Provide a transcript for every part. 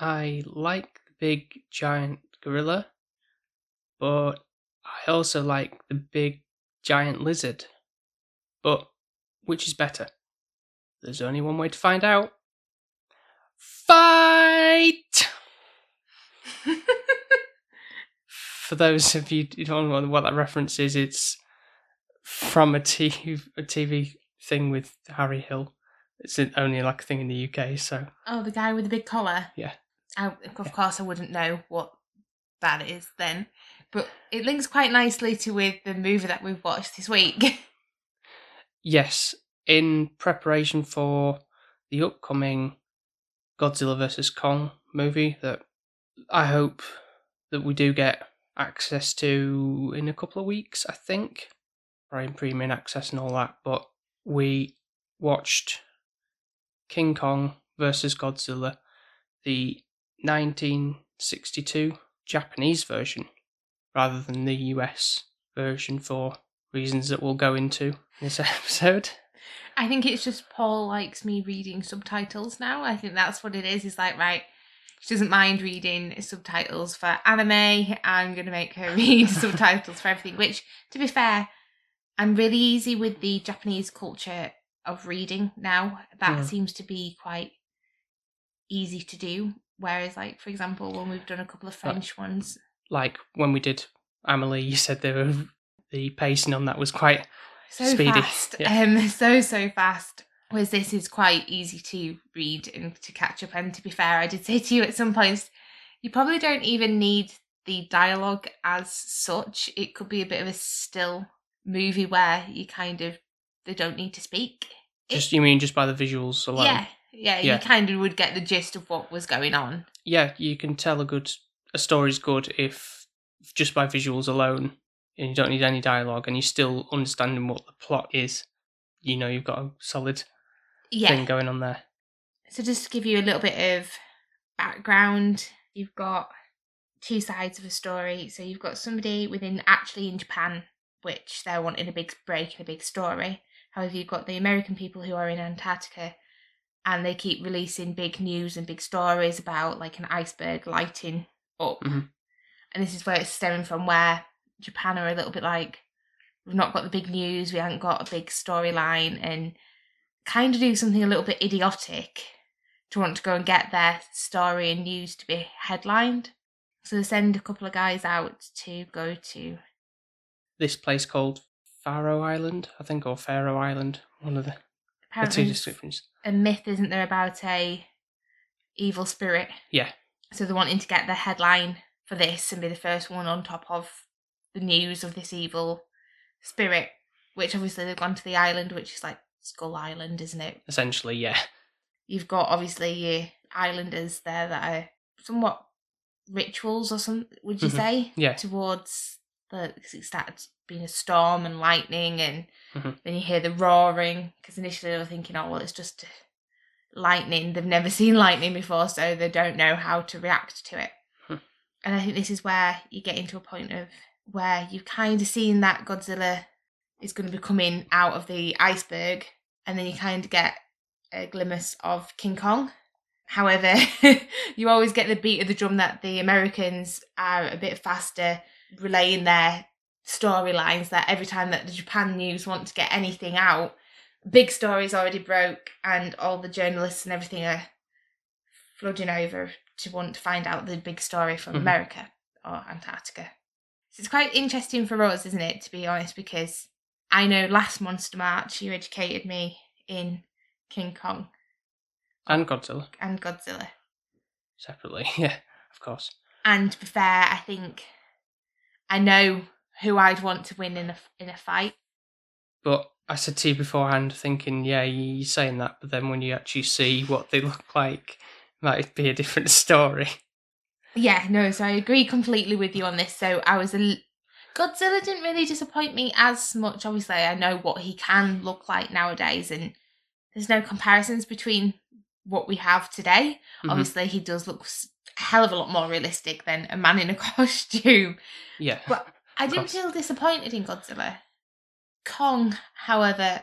I like the big giant gorilla, but I also like the big giant lizard. But which is better? There's only one way to find out. Fight! For those of you who don't know what that reference is, it's from a TV, a TV thing with Harry Hill. It's only like a thing in the UK, so Oh, the guy with the big collar. Yeah. I, of course, I wouldn't know what that is then, but it links quite nicely to with the movie that we've watched this week. Yes, in preparation for the upcoming Godzilla vs. Kong movie that I hope that we do get access to in a couple of weeks, I think. Prime premium access and all that. But we watched King Kong vs. Godzilla, the 1962 Japanese version, rather than the US version for reasons that we'll go into in this episode. I think it's just Paul likes me reading subtitles now. I think that's what it is. He's like, right, she doesn't mind reading subtitles for anime. I'm going to make her read subtitles for everything, which, to be fair, I'm really easy with the Japanese culture of reading now. That Mm. seems to be quite easy to do. Whereas, like, for example, when we've done a couple of French ones, Like when we did Amelie, you said there were, the pacing on that was quite so Speedy, fast. Yeah. um so so fast. Whereas this is quite easy to read and to catch up and to be fair. I did say to you at some points you probably don't even need the dialogue as such. It could be a bit of a still movie where you kind of they don't need to speak. It- just you mean just by the visuals alone? yeah yeah Yeah. you kind of would get the gist of what was going on yeah, you can tell a good a story's good if just by visuals alone, and you don't need any dialogue, and you're still understanding what the plot is. You know, you've got a solid yeah thing going on there. So just to give you a little bit of background, you've got two sides of a story. So you've got somebody within actually in Japan, which they're wanting a big break and a big story. However, you've got the American people who are in Antarctica and they keep releasing big news and big stories about like an iceberg lighting up. Mhm. And this is where it's stemming from where Japan are a little bit like, we've not got the big news, we haven't got a big storyline, and kind of do something a little bit idiotic to want to go and get their story and news to be headlined. So they send a couple of guys out to go to This place called Faroe Island, I think, or Faroe Island, one of the, the two apparently descriptions. a myth, isn't there, about a evil spirit? Yeah. So they're wanting to get the headline for this and be the first one on top of the news of this evil spirit, which obviously they've gone to the island, which is like Skull Island, isn't it? Essentially, yeah. You've got obviously your islanders there that are somewhat rituals or something, would you Mhm. say? Yeah. Towards the, it started being a storm and lightning, and Mhm. then you hear the roaring. Because initially they were thinking, oh, well, it's just lightning. They've never seen lightning before, so they don't know how to react to it. Hmm. And I think this is where you get into a point of where you've kind of seen that Godzilla is going to be coming out of the iceberg, and then you kind of get a glimpse of King Kong. However, you always get the beat of the drum that the Americans are a bit faster relaying their storylines. That every time that the Japan news want to get anything out, big stories already broke, and all the journalists and everything are flooding over to want to find out the big story from Mhm. America or Antarctica. So it's quite interesting for us, isn't it, to be honest, because I know last Monster March you educated me in King Kong And Godzilla and Godzilla. separately. Yeah, of course. And to be fair, I think I know who I'd want to win in a in a fight. But I said to you beforehand, thinking, yeah, you're saying that, but then when you actually see what they look like, it might be a different story. Yeah, no, so I agree completely with you on this. So I was a l- Godzilla didn't really disappoint me as much. Obviously, I know what he can look like nowadays, and there's no comparisons between what we have today. Mhm. Obviously, he does look a hell of a lot more realistic than a man in a costume. Yeah. But I didn't feel disappointed in Godzilla. Kong, however,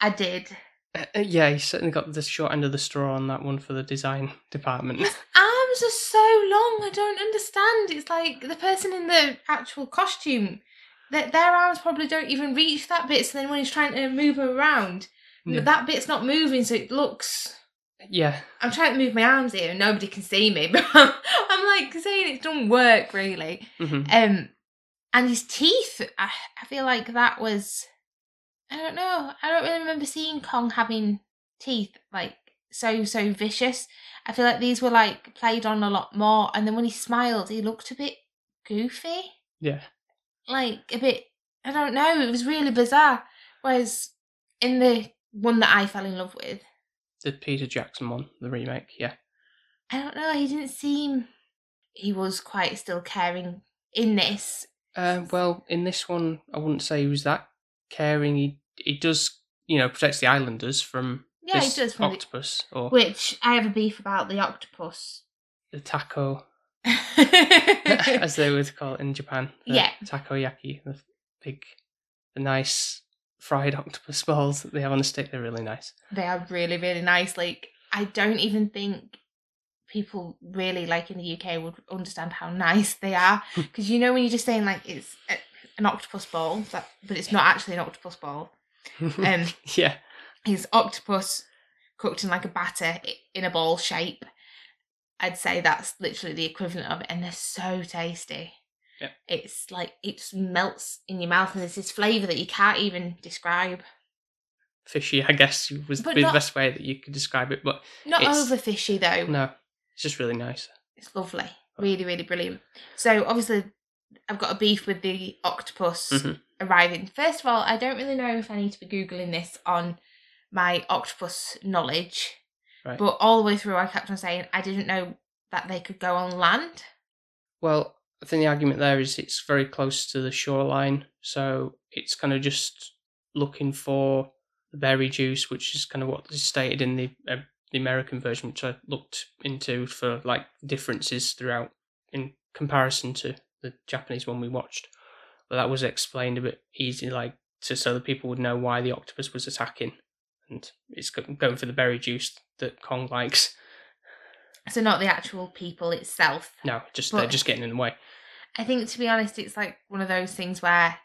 I did. Uh, uh, yeah, he certainly got the short end of the straw on that one for the design department. His arms are so long. I don't understand. It's like the person in the actual costume. Their, their arms probably don't even reach that bit. So then when he's trying to move them around, Yeah. that bit's not moving. So it looks. yeah, I'm trying to move my arms here and nobody can see me, but I'm, I'm like saying it doesn't work really. hmm Um, and his teeth, I, I feel like that was, I don't know, I don't really remember seeing Kong having teeth like so so vicious. I feel like these were like played on a lot more, and then when he smiled, he looked a bit goofy, yeah, like a bit. I don't know, it was really bizarre. Whereas in the one that I fell in love with, the Peter Jackson one, the remake. Yeah, I don't know, he didn't seem. He was quite still caring in this. Uh, well, in this one, I wouldn't say he was that caring. He he does, you know, protects the islanders from Yeah, he does. From the, octopus or which I have a beef about the octopus. the taco, as they would call it in Japan. the Yeah. takoyaki, the big, the nice fried octopus balls that they have on the stick. They're really nice. They are really, really nice. Like, I don't even think people really, like in the UK, would understand how nice they are. Because you know, when you're just saying, like, it's a, an octopus ball, that, but it's not actually an octopus ball. Um, yeah, it's octopus cooked in like a batter in a ball shape. I'd say that's literally the equivalent of it, and they're so tasty. Yep. It's like it just melts in your mouth, and there's this flavour that you can't even describe. fishy. I guess was But be not- the best way that you could describe it. But Not over fishy though. no, it's just really nice. It's lovely. Really, really brilliant. So obviously I've got a beef with the octopus Mhm. arriving. First of all, I don't really know if I need to be Googling this on my octopus knowledge. Right. But all the way through I kept on saying I didn't know that they could go on land. Well, I think the argument there is it's very close to the shoreline, so it's kind of just looking for the berry juice, which is kind of what is stated in the uh, the American version, which I looked into for like differences throughout in comparison to the Japanese one we watched. But that was explained a bit easy, like to so that people would know why the octopus was attacking, and it's going for the berry juice that Kong likes. So not the actual people itself. No, just they're just getting in the way. I think to be honest, it's like one of those things where,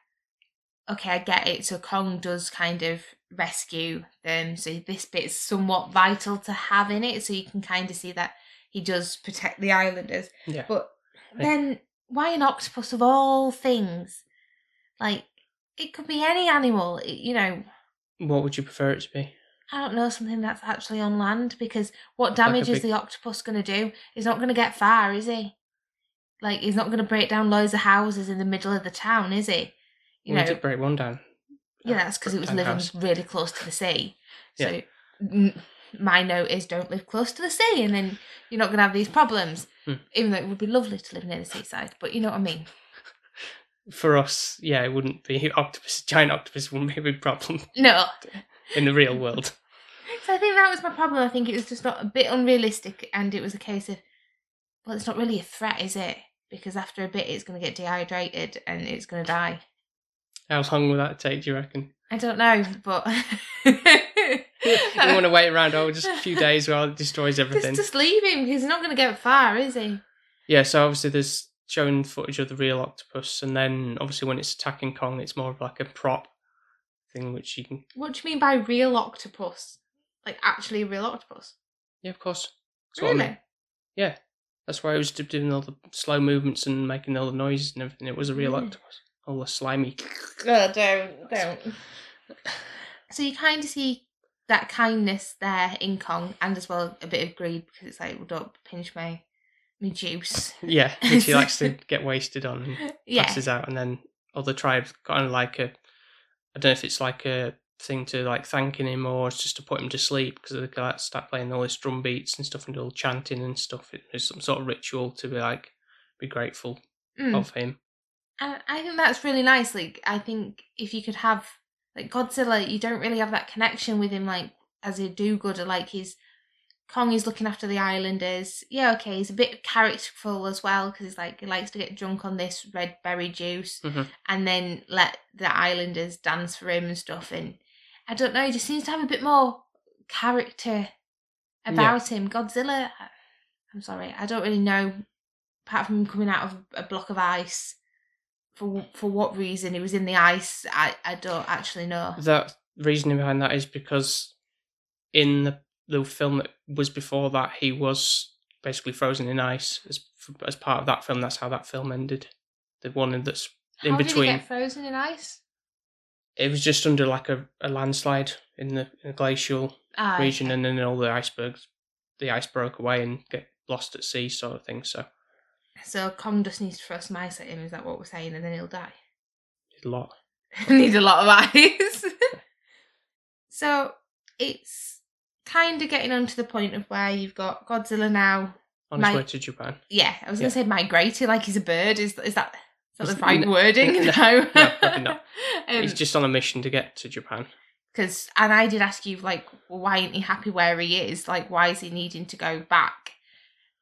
okay, I get it. So Kong does kind of rescue them. So this bit is somewhat vital to have in it. So you can kind of see that he does protect the islanders. Yeah. But then why an octopus of all things? Like it could be any animal. you know, What would you prefer it to be? I don't know something that's actually on land because what damage is big- the octopus going to do? He's not going to get far, is he? Like he's not going to break down loads of houses in the middle of the town, is he? You we know, did break one down. Yeah, that's because it was living house. really close to the sea. So Yeah. n- my note is don't live close to the sea, and then you're not going to have these problems. Hmm. Even though it would be lovely to live near the seaside, but you know what I mean. For us, yeah, it wouldn't be octopus. Giant octopus wouldn't be a big problem No, in the real world. So I think that was my problem. I think it was just not a bit unrealistic, and it was a case of, well, it's not really a threat, is it? Because after a bit, it's going to get dehydrated and it's going to die. How long will that take? Do you reckon? I don't know, but you want to wait around? Oh, just a few days while it destroys everything. just leave him he's not going to get far, is he? Yeah. So obviously, there's showing footage of the real octopus, and then obviously when it's attacking Kong, it's more of like a prop thing, which you can. What do you mean by real octopus? Like actually a real octopus? Yeah, of course. That's what I Really? mean. Yeah. That's why I was doing all the slow movements and making all the noises and everything. It was a real Really? octopus. All the slimy. Oh, don't, don't. So you kind of see that kindness there in Kong, and as well a bit of greed because it's like, well, don't pinch my, my juice. Yeah, which he likes to get wasted on and Yeah, passes out, and then other tribes kind of like a. I don't know if it's like a thing to like thanking him or it's just to put him to sleep because they like, start playing all this drum beats and stuff and all chanting and stuff. It was some sort of ritual to be like be grateful Mm. of him. And I think that's really nice. Like, I think if you could have like Godzilla, you don't really have that connection with him, like as a do-gooder. Like he's Kong is looking after the islanders. Yeah, okay, he's a bit characterful as well because he's like he likes to get drunk on this red berry juice Mhm. and then let the islanders dance for him and stuff. And I don't know, he just seems to have a bit more character about him. Godzilla, I'm sorry, I don't really know. Apart from coming out of a block of ice, for for what reason he was in the ice, I, I don't actually know. That reasoning behind that is because in the the film that was before that, he was basically frozen in ice as as part of that film. That's how that film ended. The one that's in How between. did he get frozen in ice? it was just under like a, a landslide in the, in the glacial Ah, region, okay. and then all the icebergs, the ice broke away and get lost at sea, sort of thing. So So Kong just needs to throw some ice at him. Is that what we're saying? And then he'll die. a lot. Needs a lot of ice. so it's kind of getting on to the point of where you've got Godzilla now. On his way to Japan. Yeah, I was going to say migrating like he's a bird. Is is that is that the right no, wording? no, No, no, probably not. Um, He's just on a mission to get to Japan. because and I did ask you like, why isn't he happy where he is? Like, why is he needing to go back?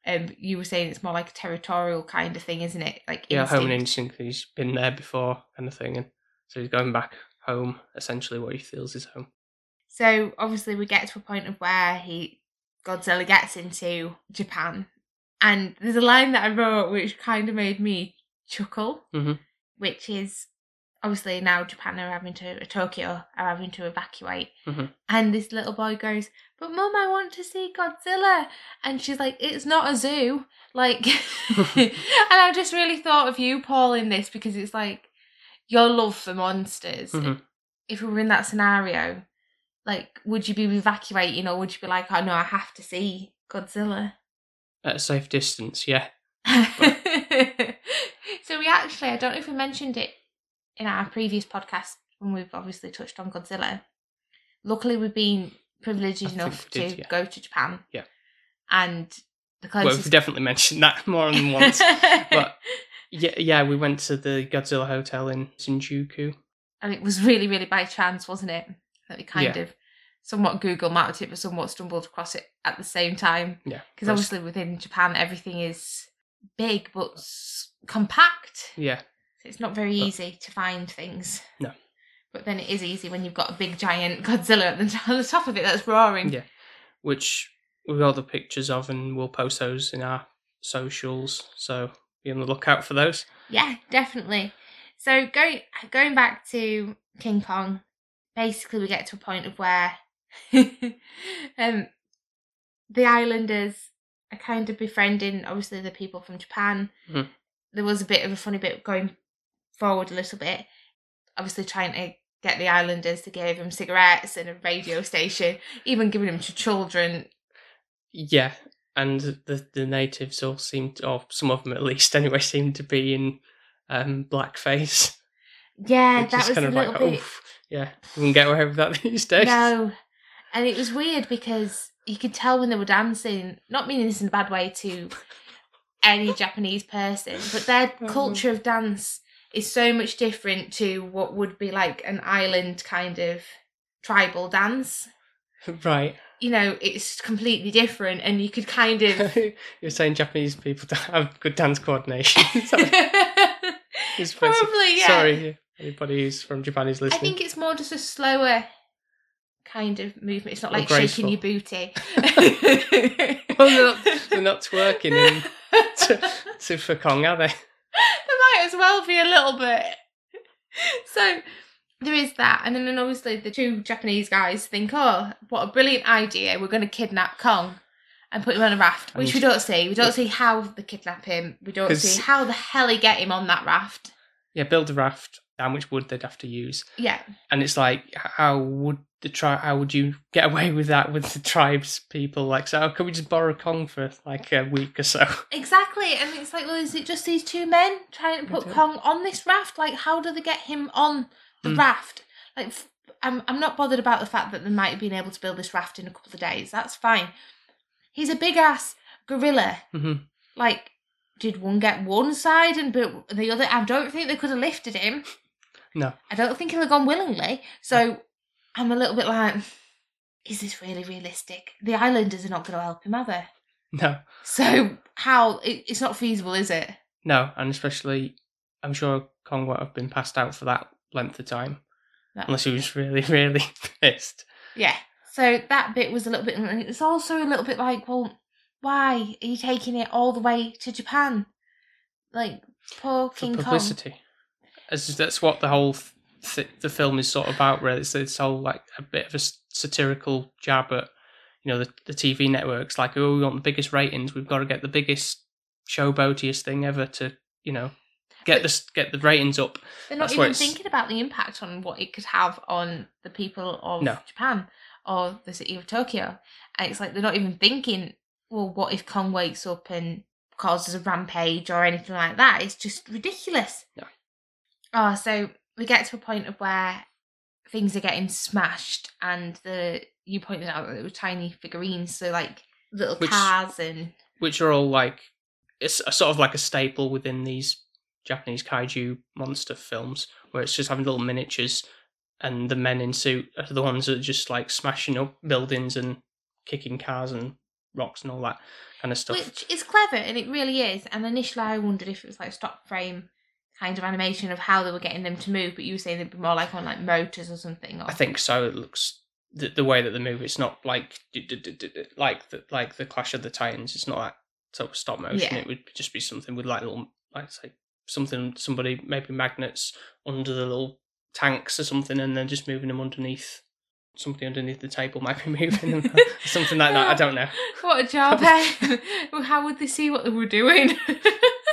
Um, you were saying it's more like a territorial kind of thing, isn't it? Like Yeah, home and instinct. instinct. He's been there before, kind of thing, and so he's going back home. Essentially, what he feels is home. So obviously we get to a point of where he Godzilla gets into Japan, and there's a line that I wrote which kind of made me chuckle, Mhm. which is obviously now Japan are having to Tokyo are having to evacuate, Mhm. and this little boy goes, "But mum, I want to see Godzilla," and she's like, "It's not a zoo." Like, and I just really thought of you, Paul, in this because it's like your love for monsters Mhm. if we were in that scenario, like, would you be evacuating or would you be like, oh no, I have to see Godzilla? At a safe distance, yeah. so we actually, I don't know if we mentioned it in our previous podcast when we've obviously touched on Godzilla. Luckily, we've been privileged I enough we did, to yeah. go to Japan. Yeah. And the Well, we've definitely mentioned that more than once. but yeah, yeah, we went to the Godzilla hotel in Shinjuku. and it was really, really by chance, wasn't it? That we kind Yeah. of somewhat Google mapped it, but somewhat stumbled across it at the same time. Yeah, Because obviously within Japan, everything is big but compact. yeah, it's not very But- easy to find things. No. But then it is easy when you've got a big giant Godzilla at the, on the top of it that's roaring. Yeah. which we've got the pictures of, and we'll post those in our socials. So be on the lookout for those. Yeah, definitely. So going going back to King Kong, basically we get to a point of where um the islanders are kind of befriending obviously the people from Japan. Mhm. There was a bit of a funny bit going forward a little bit, obviously trying to get the islanders to give them cigarettes and a radio station, even giving them to children. Yeah, and the the natives all seemed, or some of them at least, anyway, seemed to be in um, blackface. Yeah, that was kind of like, bit. "Oof." yeah, we can get away with that these days. No. And it was weird because you could tell when they were dancing, not meaning this in a bad way to any Japanese person, but their Mhm. culture of dance is so much different to what would be like an island kind of tribal dance. right. You know, it's completely different, and you could kind of. You're saying Japanese people don't have good dance coordination. It's. Probably, yeah. Sorry, anybody who's from Japan is listening. I think it's more just a slower kind of movement. It's not like shaking your booty. well, they're not, they're not twerking in to, to for Kong, are they? There might as well be a little bit. So there is that, and then obviously the two Japanese guys think, "Oh, what a brilliant idea! We're going to kidnap Kong and put him on a raft," which we don't see. We don't see how they kidnap him. We don't 'Cause- see how the hell he get him on that raft. Yeah, build a raft. How much wood they'd have to use, Yeah, and it's like, how would the tri- How would you get away with that with the tribes people? Like, so can we just borrow Kong for like a week or so? exactly. And it's like, well, is it just these two men trying to put Kong on this raft? Like, how do they get him on the Mm. raft? Like, f- I'm I'm not bothered about the fact that they might have been able to build this raft in a couple of days. That's fine. He's a big ass gorilla. hmm Like, did one get one side and but the other? I don't think they could have lifted him. No. I don't think he'll have gone willingly. So I'm a little bit like, is this really realistic? The islanders are not going to help him, are they? No, So how? It, it's not feasible, is it? no, and especially, I'm sure Kong won't have been passed out for that length of time, No. unless he was really, really pissed. Yeah. So that bit was a little bit. It's also a little bit like, well, why are you taking it all the way to Japan? Like poor For King Kong. publicity, as that's what the whole th- the film is sort of about. Really, it's this whole like a bit of a satirical jab at you know the the TV networks. Like, oh, we want the biggest ratings. We've got to get the biggest showboatiest thing ever to you know get But- the get the ratings up. They're not That's even thinking about the impact on what it could have on the people of No. Japan or the city of Tokyo. And it's like they're not even thinking, well, what if Kong wakes up and causes a rampage or anything like that? It's just ridiculous. No. Oh, ah, so we get to a point of where things are getting smashed, and the you pointed out that it was tiny figurines, so like little Which- cars and which are all like it's a, sort of like a staple within these Japanese kaiju monster films, where it's just having little miniatures, and the men in suit are the ones that are just like smashing up buildings and kicking cars and rocks and all that kind of stuff. Which is clever, and it really is. And initially, I wondered if it was like stop frame kind of animation of how they were getting them to move, but you were saying they'd be more like on like motors or something. Or... I think so. It looks the, the way that they move. It's not like like the like the Clash of the Titans. It's not like sort of stop motion. Yeah. It would just be something with like little like say something somebody maybe magnets under the little tanks or something, and then just moving them underneath. Something underneath the table might be moving them, something like that. I don't know. What a job, eh? Well, How would they see what they were doing?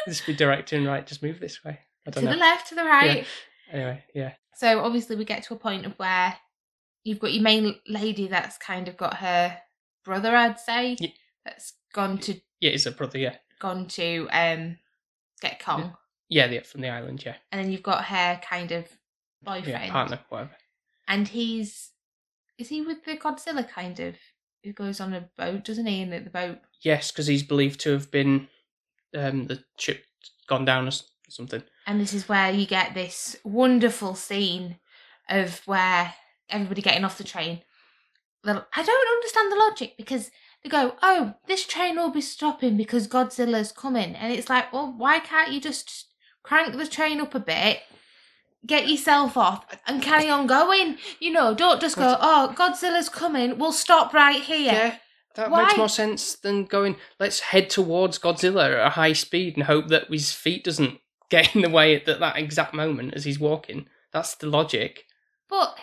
Just be directing right. Just move this way. To don't the left, to the right. Anyway, yeah, So obviously, we get to a point of where you've got your main lady that's kind of got her brother, I'd say, Ye- that's gone to yeah, it's a brother. Yeah, gone to um get Kong, yeah, yeah, from the island. Yeah, and then you've got her kind of boyfriend. yeah, partner, whatever. and he's is he with the Godzilla kind of? Who goes on a boat, doesn't he? In the the boat. Yes, because he's believed to have been um, the ship gone down or something. And this is where you get this wonderful scene of where everybody getting off the train. I don't understand the logic because they go, "Oh, this train will be stopping because Godzilla's coming," and it's like, well, why can't you just crank the train up a bit? Get yourself off and carry on going. You know, don't just go, oh, Godzilla's coming, we'll stop right here. Yeah, that Why? makes more sense than going. Let's head towards Godzilla at a high speed and hope that his feet doesn't get in the way at that, that exact moment as he's walking. That's the logic. But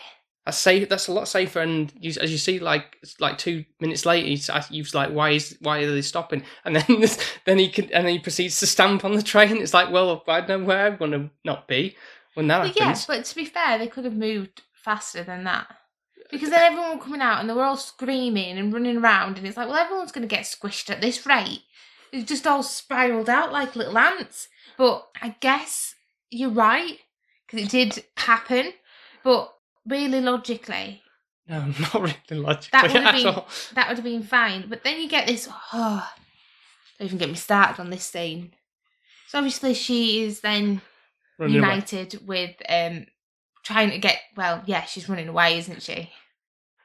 That's safe. That's a lot safer. And you, as you see, like like two minutes later, he's, uh, he's like, "Why is why are they stopping?" And then this, then he can and then he proceeds to stamp on the train. It's like, well, I know where I'm going to not be when that Well, yeah, happens. but to be fair, they could have moved faster than that. Uh, because then everyone were coming out and they were all screaming and running around, and it's like, well, everyone's going to get squished at this rate. It's just all spiraled out like little ants. But I guess you're right, because it did happen. But really logically, No, not really logically That would have at been- all. that would have been fine. But then you get this, oh, don't even get me started on this scene. So obviously she is then Running away. united with um trying to get well yeah she's running away isn't she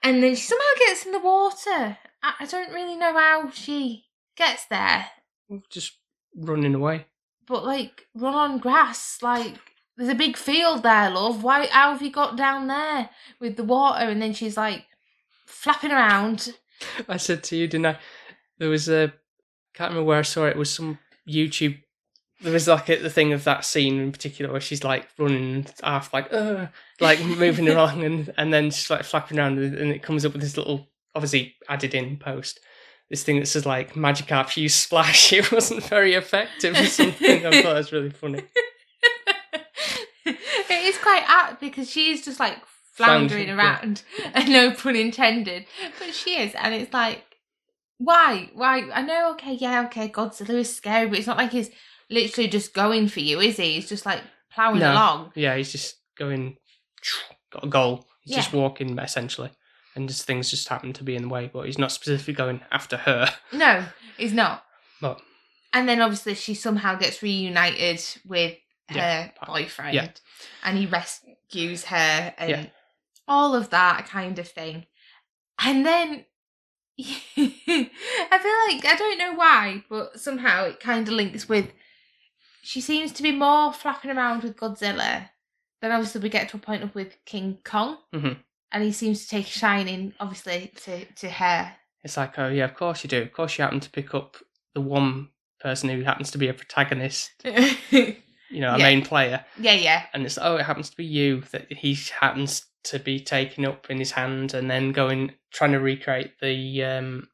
and then she somehow gets in the water I, I don't really know how she gets there Just running away. But like run on grass like there's a big field there love why how have you got down there with the water and then she's like flapping around I said to you, didn't I? There was a can't remember where I saw it. It was some YouTube. There was like a, the thing of that scene in particular where she's like running half like uh like moving along and and then she's like flapping around and and it comes up with this little obviously added in post this thing that says like Magikarp you splash. It wasn't very effective or something. I thought it was really funny. it is quite apt because she's just like floundering around, and no pun intended, but she is, and it's like, why, why? I know, okay, yeah, okay, Godzilla is scary, but it's not like he's literally just going for you, is he? He's just like plowing No. along. Yeah, he's just going got a goal He's just walking essentially, and just things just happen to be in the way. But he's not specifically going after her. No, he's not. But And then obviously she somehow gets reunited with her Yeah. boyfriend. Yeah. And he rescues her and Yeah. all of that kind of thing. And then I feel like I don't know why, but somehow it kind of links with she seems to be more flapping around with Godzilla. Then obviously we get to a point of with King Kong. Mhm. And he seems to take a shining, obviously, to, to her. it's like, oh yeah, of course you do. Of course you happen to pick up the one person who happens to be a protagonist, you know, a Yeah. main player, yeah. Yeah. And it's oh, it happens to be you that he happens to be taking up in his hand, and then going trying to recreate the um,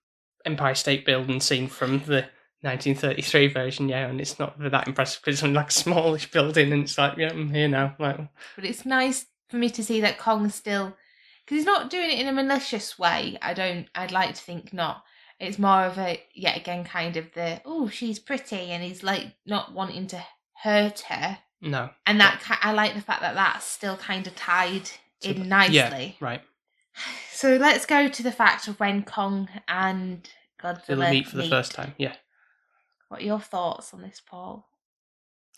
Empire State Building scene from the 1933 version. Yeah, and it's not that impressive because it's only like a smallish building, and it's like, yeah, I'm here now. Like, But it's nice for me to see that Kong's still because he's not doing it in a malicious way. I don't. I'd like to think not. It's more of a yet again kind of the oh she's pretty and he's like not wanting to hurt her no, and that I like the fact that that's still kind of tied So in nicely. yeah, right. So let's go to the fact of when Kong and Godzilla meet for the first time. Yeah. What are your thoughts on this, Paul?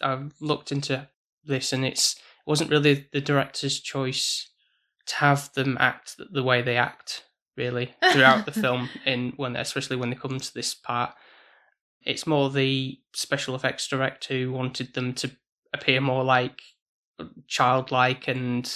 I've looked into this, and it's it wasn't really the director's choice to have them act the way they act. Really, throughout the film, in when especially when they come to this part, it's more the special effects director who wanted them to appear more like uh, childlike and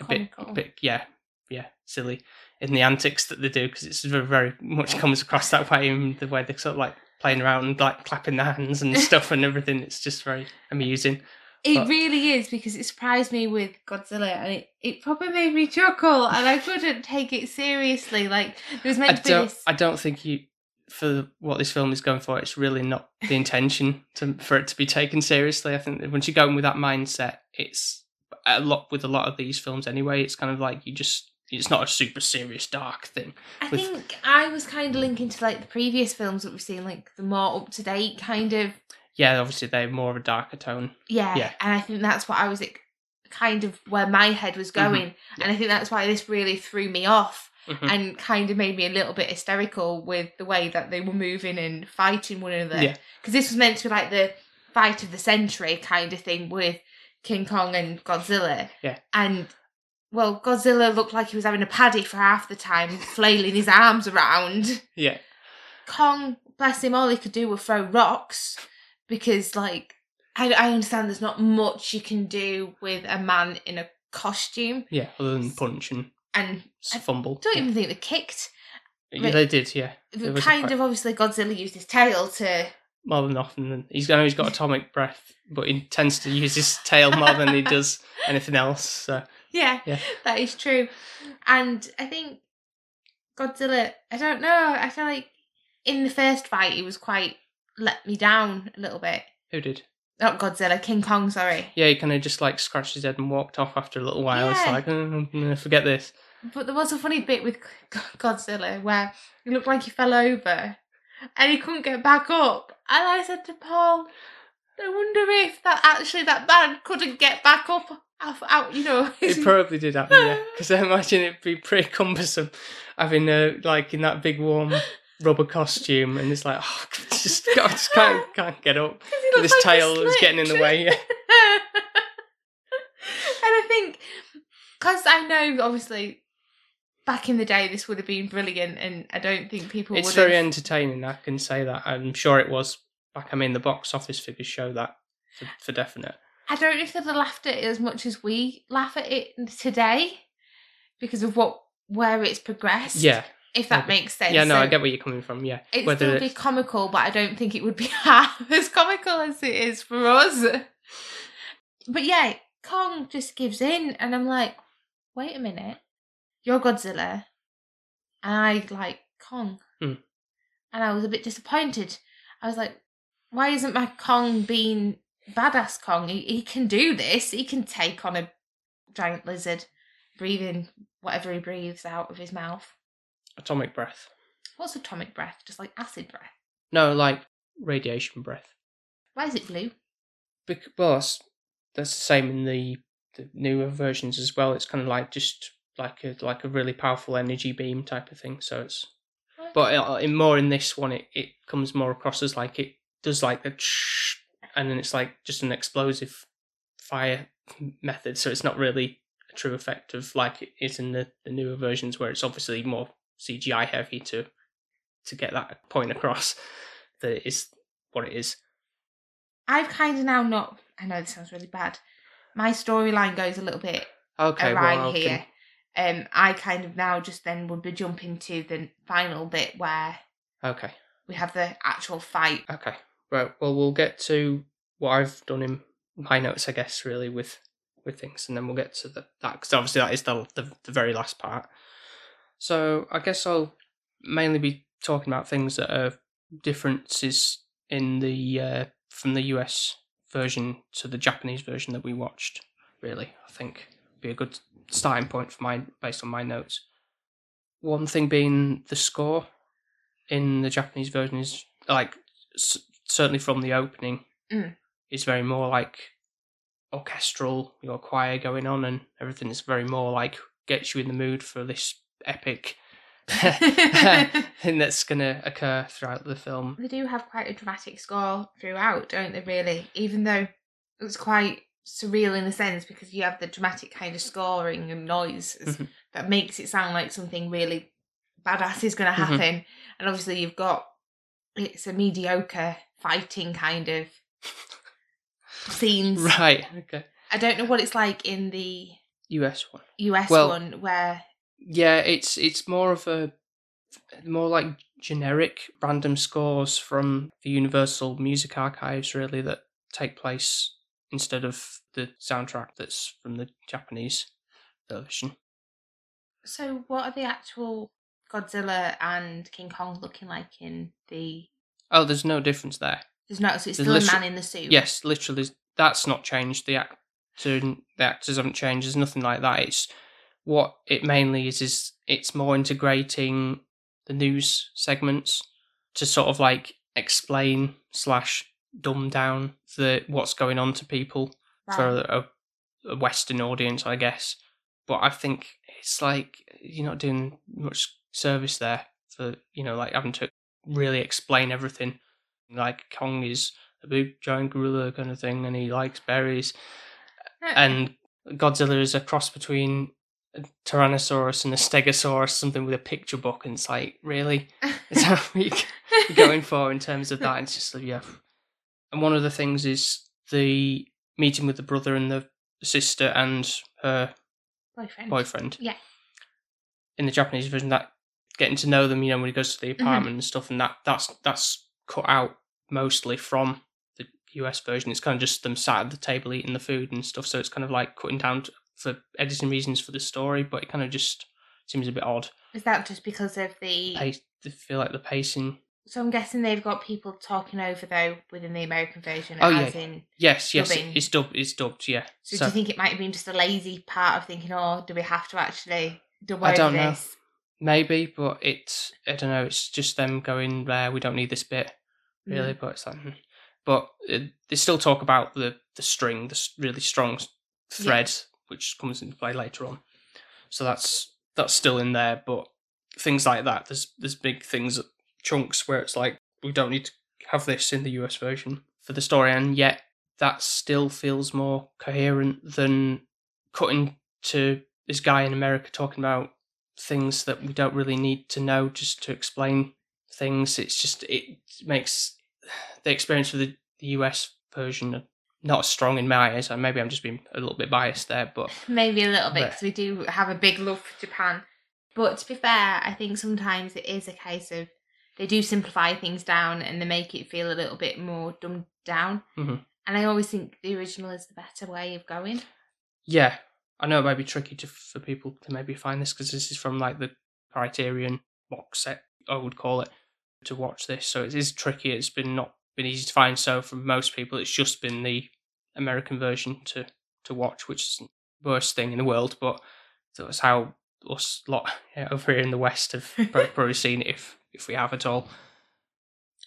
a bit, Comical. bit, yeah, yeah, silly in the antics that they do because it's very, very much comes across that way in the way they're sort of like playing around and like clapping their hands and stuff and everything. It's just very amusing. It But- really is because it surprised me with Godzilla and it, it probably made me chuckle and I couldn't take it seriously. Like it was I meant to be don't, this I don't think you for what this film is going for. It's really not the intention to, for it to be taken seriously. I think that once you go in with that mindset, it's a lot with a lot of these films anyway. It's kind of like you just. It's not a super serious dark thing. I with- think I was kind of linking to like the previous films that we've seen, like the more up to date kind of Yeah, obviously they're more of a darker tone. yeah. Yeah. And I think that's what I was like, kind of where my head was Mhm. going, and I think that's why this really threw me off Mhm. and kind of made me a little bit hysterical with the way that they were moving and fighting one another. Yeah. because this was meant to be like the fight of the century kind of thing with King Kong and Godzilla. Yeah. And well, Godzilla looked like he was having a paddy for half the time, flailing his arms around. Yeah, Kong, bless him, all he could do was throw rocks because, like, I, I understand there's not much you can do with a man in a costume, yeah. Other than punch and and I fumble. don't even think they kicked. Yeah, they did. Yeah, There was a kind of obviously Godzilla used his tail to more than often. He's I know he's got atomic breath, but he tends to use his tail more than he does anything else. So Yeah, Yeah. that is true. And I think Godzilla, I don't know, I feel like in the first fight he was quite let me down a little bit. who did? Not Godzilla, King Kong, sorry. Yeah, he kind of just like scratched his head and walked off after a little while. It's like, oh, I'm gonna forget this. But there was a funny bit with Godzilla where he looked like he fell over and he couldn't get back up. And I said to Paul, I wonder if that actually that man couldn't get back up out, out you know. It probably did happen, yeah. Because I imagine it'd be pretty cumbersome having uh, like in that big warm rubber costume, and it's like, oh, just, I just can't can't get up. This like tail is getting in the way. Yeah. and I think, because I know obviously back in the day this would have been brilliant, and I don't think people It's very entertaining. I can say that. I'm sure it was back. I mean, the box office figures show that for, for definite. I don't know if they'd have laughed at it as much as we laugh at it today because of what where it's progressed. Yeah, if that makes sense. yeah. No, So I get where you're coming from. Yeah, It'd whether still be it's- comical, but I don't think it would be half as comical as it is for us. But yeah, Kong just gives in, and I'm like, wait a minute, you're Godzilla, and I like Kong, Hmm. and I was a bit disappointed. I was like, why isn't my Kong being badass Kong? He, he can do this. He can take on a giant lizard, breathing whatever he breathes out of his mouth. Atomic breath. What's atomic breath? Just like acid breath. No, like radiation breath. Why is it blue? Because, well, that's, that's the same in the, the newer versions as well. It's kind of like just like a like a really powerful energy beam type of thing. So it's but uh, in more in this one, it, it comes more across as like it does like the and then it's like just an explosive fire method. So it's not really a true effect of like it is in the, the newer versions where it's obviously more CGI heavy to to get that point across that it is what it is. I've kind of now not. I know this sounds really bad. My storyline goes a little bit Okay, awry well, here. can- Um, I kind of now just then would be jumping to the final bit where okay, we have the actual fight. okay. Right. Well, we'll get to what I've done in my notes, I guess, really with with things, and then we'll get to the, that because obviously that is the, the the very last part. So I guess I'll mainly be talking about things that are differences in the uh, from the US version to the Japanese version that we watched. Really, I think be a good starting point for my based on my notes. One thing being the score in the Japanese version is like s- certainly from the opening Mm. is very more like orchestral. You got choir going on, and everything is very more like gets you in the mood for this epic thing that's going to occur throughout the film. They do have quite a dramatic score throughout, don't they? Really, even though it's quite surreal in a sense because you have the dramatic kind of scoring and noise Mhm. that makes it sound like something really badass is going to Mhm. happen. And obviously, you've got it's a mediocre fighting kind of scenes. Right. Okay. I don't know what it's like in the US one. US Well- one where Yeah, it's it's more of a more like generic random scores from the Universal Music Archives, really, that take place instead of the soundtrack that's from the Japanese version. So, what are the actual Godzilla and King Kong looking like in the? Oh, there's no difference there. There's no. So it's There's still a man in the suit. Yes, literally, that's not changed. The actor, the actors haven't changed. There's nothing like that. It's what it mainly is. Is it's more integrating the news segments to sort of like explain slash dumb down the what's going on to people for a, a Western audience, I guess. But I think it's like you're not doing much service there for you know like having to really explain everything. Like Kong is a big giant gorilla kind of thing, and he likes berries, uh, and Godzilla is a cross between Tyrannosaurus and a Stegosaurus, something with a picture book, and it's like really, is that what you're going for in terms of that? And It's just like, yeah. And one of the things is the meeting with the brother and the sister and her boyfriend. boyfriend. Yeah. In the Japanese version, that getting to know them, you know, when he goes to the mm-hmm. apartment and stuff, and that that's that's cut out mostly from the US version. It's kind of just them sat at the table eating the food and stuff. So it's kind of like cutting down to, for editing reasons for the story, but it kind of just seems a bit odd. Is that just because of the? Pace, I feel like the pacing. So I'm guessing they've got people talking over though within the American version. Oh, as yeah. in. Yes, yes, Dubbing. it's dubbed. It's dubbed. Yeah. So, So- do you think it might have been just a lazy part of thinking, oh, do we have to actually dub I don't know. this? Maybe, but it's I don't know. It's just them going there. We don't need this bit really, Mm. but it's like, hmm. but uh, they still talk about the the string, the really strong thread, which comes into play later on. So that's that's still in there, but things like that. There's there's big things, chunks where it's like we don't need to have this in the US version for the story, and yet that still feels more coherent than cutting to this guy in America talking about things that we don't really need to know just to explain things. It's just it makes the experience of the, the US version not as strong in my eyes. And maybe I'm just being a little bit biased there, but Maybe a little bit because we do have a big love for Japan. But to be fair, I think sometimes it is a case of they do simplify things down and they make it feel a little bit more dumbed down. Mhm. And I always think the original is the better way of going. yeah, I know it might be tricky to for people to maybe find this because this is from like the Criterion box set, I would call it, to watch this. So it is tricky. It's been not been easy to find. So for most people, it's just been the American version to to watch, which is the worst thing in the world. But that's how us lot yeah, over here in the West have probably, seen it if if we have at all.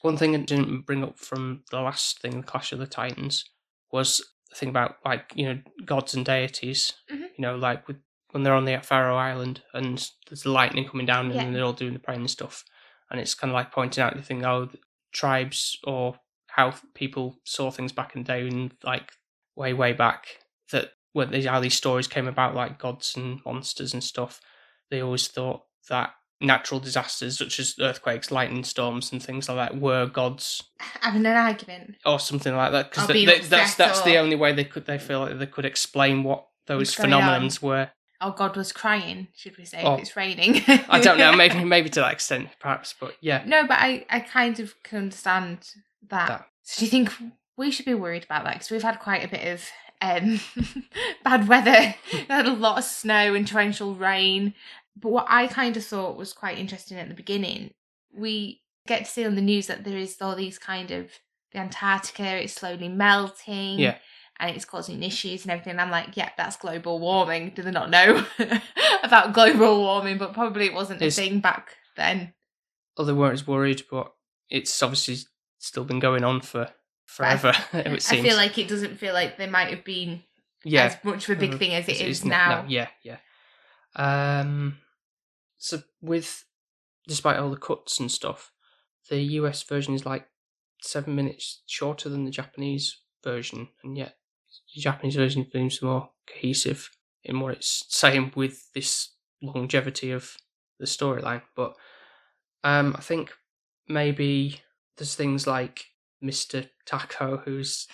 One thing I didn't bring up from the last thing, the Clash of the Titans, was the thing about like you know gods and deities. Mhm. You know, like with when they're on the Faroe Island and there's the lightning coming down and Yeah. then they're all doing the praying and stuff, and it's kind of like pointing out the thing, oh, the tribes or how people saw things back in the day and like way way back that when these how these stories came about, like gods and monsters and stuff, they always thought that natural disasters such as earthquakes, lightning storms, and things like that were gods Having an argument. or something like that because Or that's that's the only way they could they feel like they could explain what those What's going on. phenomenons were. Oh, God was crying, should we say, Oh. if it's raining. I don't know, maybe maybe to that extent, perhaps, but yeah, No, but I, I kind of can understand that. That. So do you think we should be worried about that? Because we've had quite a bit of um, bad weather. we had a lot of snow and torrential rain. But what I kind of thought was quite interesting at the beginning, we get to see on the news that there is all these kind of the Antarctica, it's slowly melting. Yeah. And it's causing issues and everything. And I'm like, yeah, that's global warming. Do they not know about global warming? But probably it wasn't a thing back then. well, they weren't as worried, but it's obviously still been going on for forever. it seems. I feel like it doesn't feel like there might have been yeah, as much of a big Mhm. thing as it is now. no, yeah, yeah. Um, so with despite all the cuts and stuff, the US version is like seven minutes shorter than the Japanese version, and yet the Japanese version seems more cohesive in what it's saying with this longevity of the storyline. But um, I think maybe there's things like Mr. Tako, who's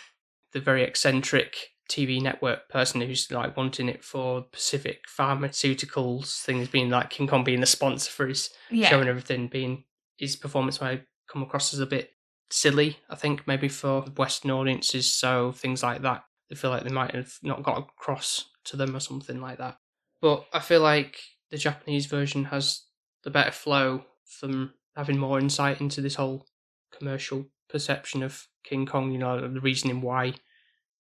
the very eccentric TV network person who's like wanting it for Pacific Pharmaceuticals things being like King Kong being the sponsor for his Yeah. show and everything being his performance might come across as a bit silly, I think, maybe for Western audiences. So things like that, they feel like they might have not got across to them or something like that. But I feel like the Japanese version has the better flow from having more insight into this whole commercial perception of King Kong, you know, the reasoning why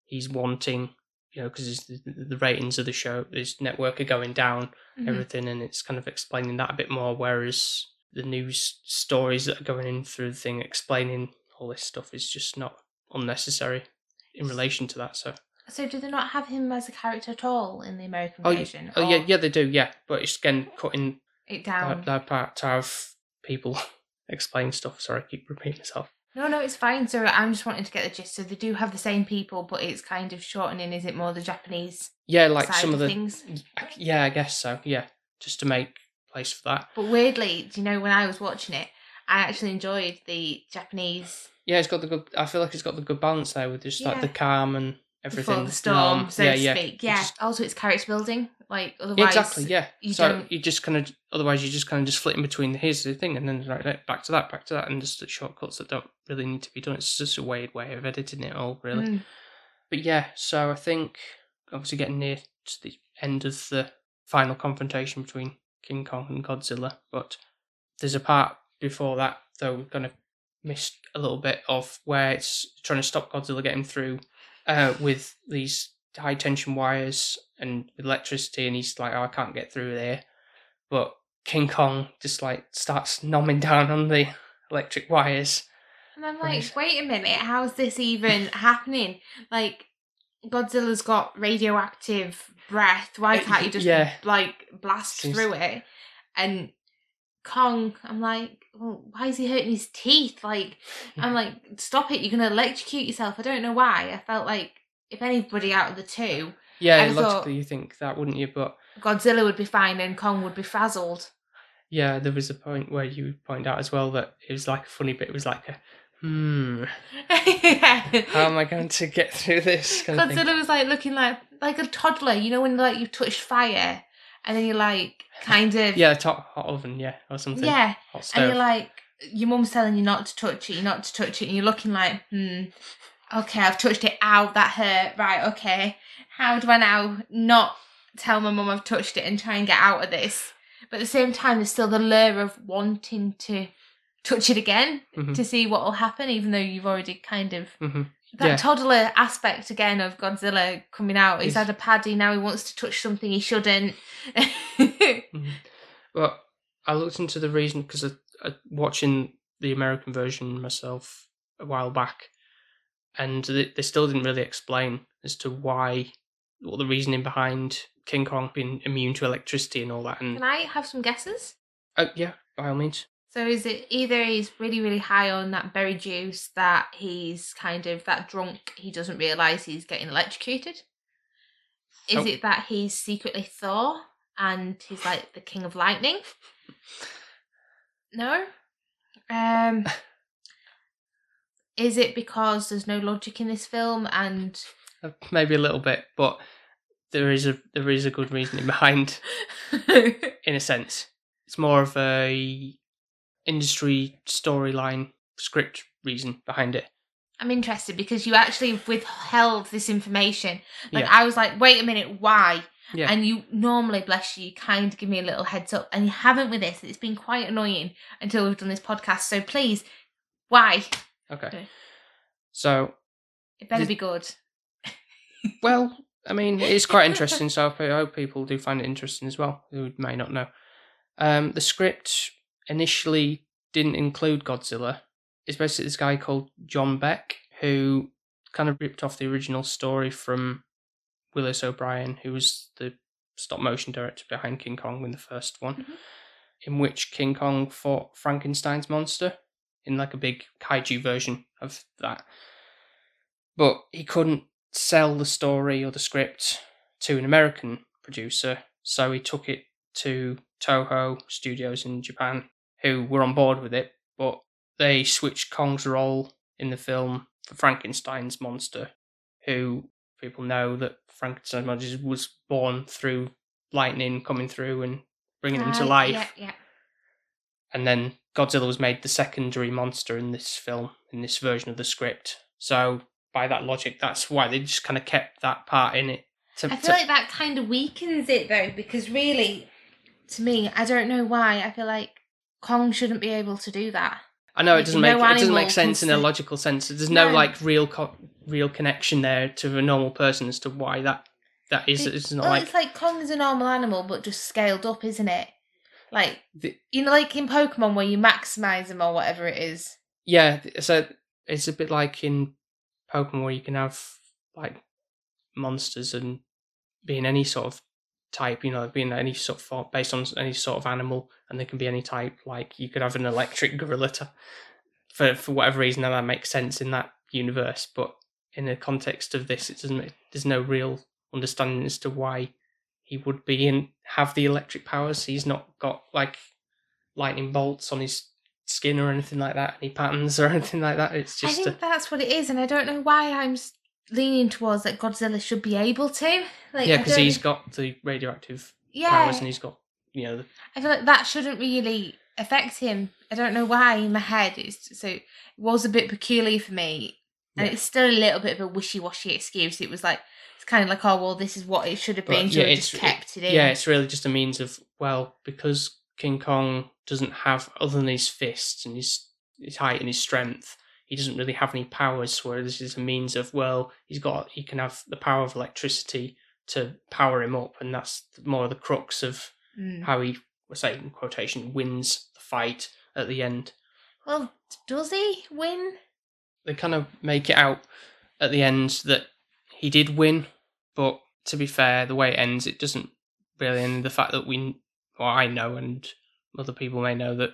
he's wanting, you know, because the, the ratings of the show, his network are going down, Mhm. everything, and it's kind of explaining that a bit more. Whereas the news stories that are going in through the thing, explaining all this stuff, is just not unnecessary in relation to that. So, So do they not have him as a character at all in the American oh, version? oh yeah, Or yeah, they do, yeah, but it's again cutting It that, down. that part to have people explain stuff. Sorry, I keep repeating myself. No, no, it's fine. So I'm just wanting to get the gist. So they do have the same people, but it's kind of shortening. Is it more the Japanese Yeah, like some of the things? yeah, I guess so. Yeah, just to make place for that. But weirdly, do you know when I was watching it, I actually enjoyed the Japanese Yeah, it's got the good. I feel like it's got the good balance there with just like Yeah. the calm and everything. before the storm, so yeah, to speak. It Yeah. just- Also, it's character building. Like otherwise, exactly. Yeah. you so don't- you just kind of otherwise you just kind of just flitting between here's the thing and then right, back to that, back to that, and just the shortcuts that don't really need to be done. It's just a weird way of editing it all, really. Mm. But yeah, so I think obviously getting near to the end of the final confrontation between King Kong and Godzilla, but there's a part before that though we're gonna miss a little bit of where it's trying to stop Godzilla getting through uh, with these high tension wires and with electricity, and he's like, "Oh, I can't get through there," but King Kong just like starts nomming down on the electric wires. And I'm like, wait a minute, how's this even happening? Like, Godzilla's got radioactive breath. Why Uh, can't you just yeah. like blast Seems- through it? And Kong, I'm like, well, why is he hurting his teeth? Like, I'm like, stop it! You're gonna electrocute yourself. I don't know why. I felt like if anybody out of the two, Yeah, thought- logically you think that, wouldn't you? But Godzilla would be fine and Kong would be frazzled. Yeah, there was a point where you point out as well that it was like a funny bit. It was like a, hmm, how am I going to get through this kind of thing? Godzilla was like looking like like a toddler, you know, when like you touch fire and then you're like kind of Yeah, top hot oven, yeah, or something. yeah, and you're like your mum's telling you not to touch it, you're not to touch it, and you're looking like hmm, okay, I've touched it. Ow, that hurt. Right, okay, how do I now not tell my mum I've touched it and try and get out of this? But at the same time, there's still the lure of wanting to touch it again Mhm. to see what will happen, even though you've already kind of Mhm. that Yeah. toddler aspect again of Godzilla coming out. He's He's- had a paddy, now he wants to touch something he shouldn't. Mhm. But I looked into the reason because I, I watching the American version myself a while back, and they, they still didn't really explain as to why what the reasoning behind King Kong being immune to electricity and all that. And Can I have some guesses? uh, yeah, by all means. So is it either he's really, really high on that berry juice that he's kind of that drunk he doesn't realise he's getting electrocuted? Is Oh. it that he's secretly Thor and he's like the king of lightning? No? Um Is it because there's no logic in this film and Uh, Maybe a little bit, but there is a there is a good reasoning behind. In a sense, it's more of a industry storyline script reason behind it. I'm interested because you actually withheld this information. Like Yeah. I was like, wait a minute, why? Yeah. And you normally, bless you, you kind of give me a little heads up, and you haven't with this. It's been quite annoying until we've done this podcast. So please, why? Okay. Okay. So, It better This- be good. well, I mean, it's quite interesting. So I hope people do find it interesting as well, who may not know. Um, the script initially didn't include Godzilla. It's basically this guy called John Beck who kind of ripped off the original story from Willis O'Brien, who was the stop motion director behind King Kong in the first one, Mhm. in which King Kong fought Frankenstein's monster in like a big kaiju version of that. But he couldn't sell the story or the script to an American producer, so he took it to Toho Studios in Japan, who were on board with it, but they switched Kong's role in the film for Frankenstein's monster, who people know that Frankenstein's monster was born through lightning coming through and bringing him to ah, life. Yeah, yeah. And then Godzilla was made the secondary monster in this film, in this version of the script. So by that logic, that's why they just kind of kept that part in it. To, I to- feel like that kind of weakens it though, because really, to me, I don't know why. I feel like Kong shouldn't be able to do that. I know it doesn't no make it doesn't make sense in a logical sense. There's no, No. like real co- real connection there to a normal person as to why that that is. It's not well, like it's like Kong is a normal animal, but just scaled up, isn't it? Like the, you know, like in Pokemon where you maximize them or whatever it is. yeah. So it's a bit like in Pokemon where you can have like monsters and being any sort of type, you know, being any sort of based on any sort of animal, and they can be any type. Like you could have an electric gorilla to, for for whatever reason, and that makes sense in that universe. But in the context of this, it doesn't. There's no real understanding as to why he would be in have the electric powers. He's not got like lightning bolts on his skin or anything like that, any patterns or anything like that. It's just. I think a, that's what it is, and I don't know why I'm leaning towards that Godzilla should be able to. Like, yeah, because he's got the radioactive yeah. powers and he's got you know the I feel like that shouldn't really affect him. I don't know why in my head it's so it was a bit peculiar for me, and Yeah. it's still a little bit of a wishy-washy excuse. It was like it's kind of like oh well, this is what it should have But, been. yeah, it's- just kept it in. Yeah, it's really just a means of well, because King Kong doesn't have other than his fists and his his height and his strength, he doesn't really have any powers. Where this is a means of well, he's got he can have the power of electricity to power him up, and that's more of the crux of Mm. how he, saying in quotation, wins the fight at the end. Well, does he win? They kind of make it out at the end that he did win, but to be fair, the way it ends, it doesn't really end. The fact that we, well, I know, and other people may know that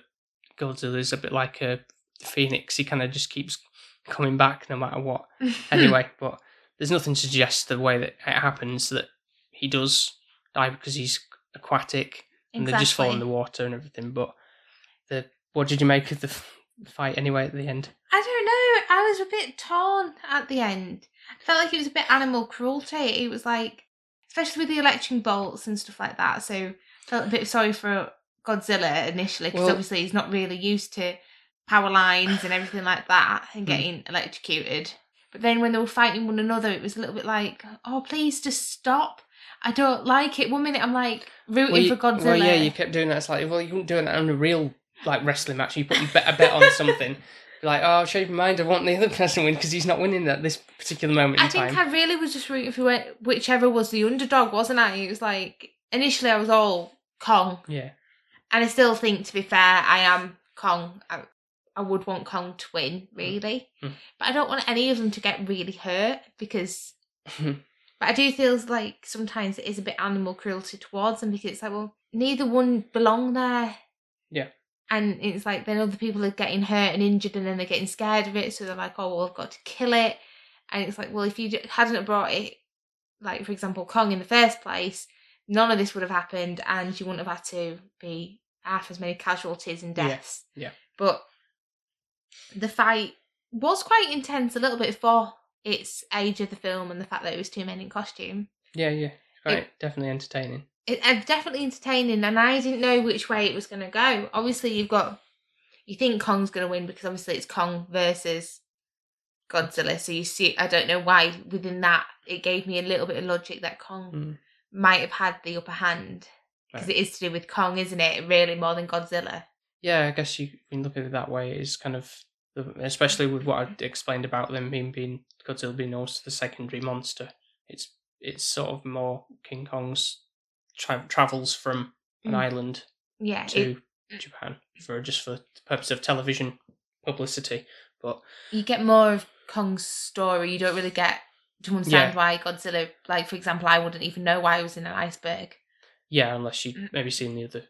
Godzilla is a bit like a phoenix. He kind of just keeps coming back no matter what. Anyway, but there's nothing to suggest the way that it happens that he does die because he's aquatic and they just fall in the water and everything. But the what did you make of the fight anyway at the end? I don't know. I was a bit torn at the end. I felt like it was a bit animal cruelty. It was like, especially with the electric bolts and stuff like that. So I felt a bit sorry for Godzilla initially because Well- obviously he's not really used to power lines and everything like that and Hmm. getting electrocuted. But then when they were fighting one another, it was a little bit like, oh, please just stop. I don't like it. One minute I'm like rooting Well, you- for Godzilla. Well, yeah, you kept doing that. It's like, well, you wouldn't do that on a real like wrestling match. You put a bet, a bet on something. Like, oh, I'll change my mind. I want the other person to win because he's not winning at this particular moment in I think time. I really was just rooting for whichever was the underdog, wasn't I? It was like initially I was all Kong, Yeah, and I still think, to be fair, I am Kong. I, I would want Kong to win, really, Mm. but I don't want any of them to get really hurt because, But I do feel like sometimes it is a bit animal cruelty towards them because it's like, well, neither one belong there. Yeah. And it's like then other people are getting hurt and injured and then they're getting scared of it. So they're like, oh, well, I've got to kill it. And it's like, well, if you hadn't brought it, like, for example, Kong in the first place, none of this would have happened and you wouldn't have had to be half as many casualties and deaths. yeah. But the fight was quite intense a little bit for its age of the film and the fact that it was two men in costume. Yeah, yeah. Right, definitely entertaining. It, it's definitely entertaining, and I didn't know which way it was going to go. Obviously, you've got you think Kong's going to win because obviously it's Kong versus Godzilla. So you see, I don't know why within that it gave me a little bit of logic that Kong Mm. might have had the upper hand because Right. it is to do with Kong, isn't it? Really, more than Godzilla. Yeah, I guess you can look at it that way. It's kind of, especially with what I explained about them being being Godzilla being also the secondary monster. It's it's sort of more King Kong's tra- travels from an Mm. island Yeah, it, to Japan for just for the purpose of television publicity. But you get more of Kong's story. You don't really get to understand Yeah. why Godzilla. Like for example, I wouldn't even know why he was in an iceberg. Yeah, unless you Mm. maybe seen the other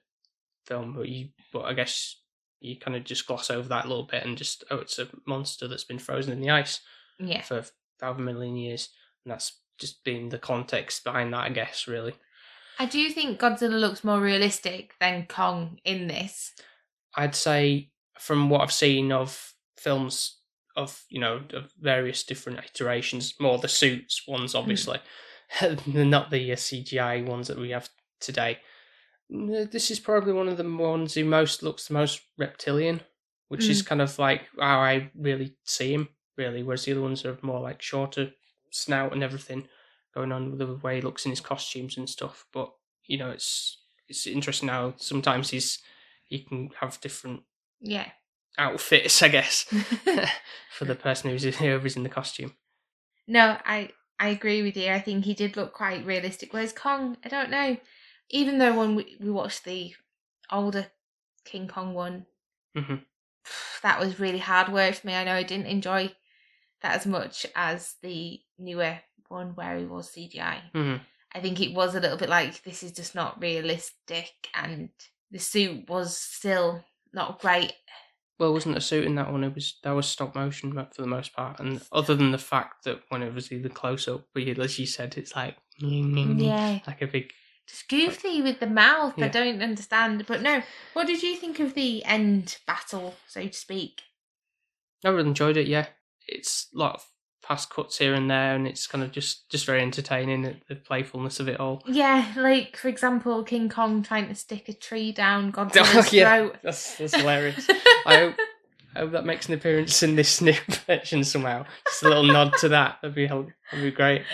film, but you but I guess you kind of just gloss over that a little bit and just oh, it's a monster that's been frozen in the ice. Yeah, for however million years, and that's just been the context behind that, I guess. Really, I do think Godzilla looks more realistic than Kong in this. I'd say from what I've seen of films of you know of various different iterations, more the suits ones, obviously, not the uh, CGI ones that we have today. Mm, This is probably one of the ones who most looks the most reptilian, which is kind of like how I really see him. Really, whereas the other ones are more like shorter snout and everything going on with the way he looks in his costumes and stuff. But you know, it's it's interesting how sometimes he's he can have different Yeah. outfits, I guess, for the person who's whoever's in the costume. No, I I agree with you. I think he did look quite realistic. Whereas Kong, I don't know. Even though when we, we watched the older King Kong one, hmm that was really hard work for me. I know I didn't enjoy that as much as the newer one where he was CGI. hmm I think it was a little bit like this is just not realistic, and the suit was still not great. Well, it wasn't a suit in that one. It was that was stop motion mo- for the most part, and other than the fact that when it was the close up, but as you said, it's like Yeah, like a big. Just goofy with the mouth. I don't understand. But no, what did you think of the end battle, so to speak? I really enjoyed it. Yeah, it's a lot of fast cuts here and there, and it's kind of just just very entertaining. The, the playfulness of it all. Yeah, like for example, King Kong trying to stick a tree down Godzilla's Oh, yeah, throat. that's that's hilarious. I hope, I hope that makes an appearance in this new version somehow. Just a little nod to that. That'd be that'd be great.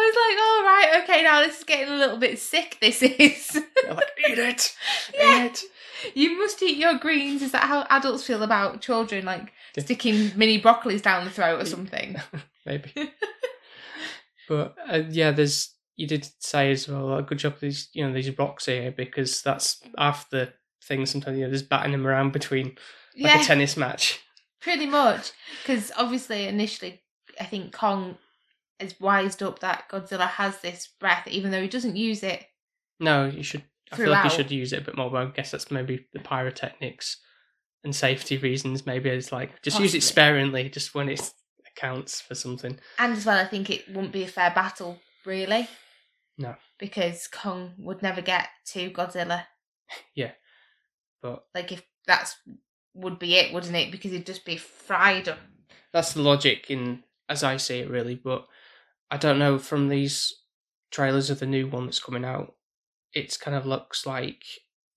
I was like, oh right, okay, now this is getting a little bit sick. This is. Like, eat it, Yeah. eat it. You must eat your greens. Is that how adults feel about children, like sticking mini broccolis down the throat or something? maybe. but uh, yeah, there's you did say as well a good job with these you know these rocks here because that's half the thing. Sometimes you know there's batting them around between like yeah, a tennis match. pretty much. Because obviously, initially, I think Kong has wised up that Godzilla has this breath, even though he doesn't use it. No, you should. I feel like you should use it a bit more. But I guess that's maybe the pyrotechnics and safety reasons. Maybe it's like just use it sparingly, just when it accounts for something. And as well, I think it wouldn't be a fair battle, really. No. Because Kong would never get to Godzilla. Yeah, but Like, if that's would be it, wouldn't it? Because he'd just be fried up. that's the logic in as I see it really, but I don't know from these trailers of the new one that's coming out, it's kind of looks like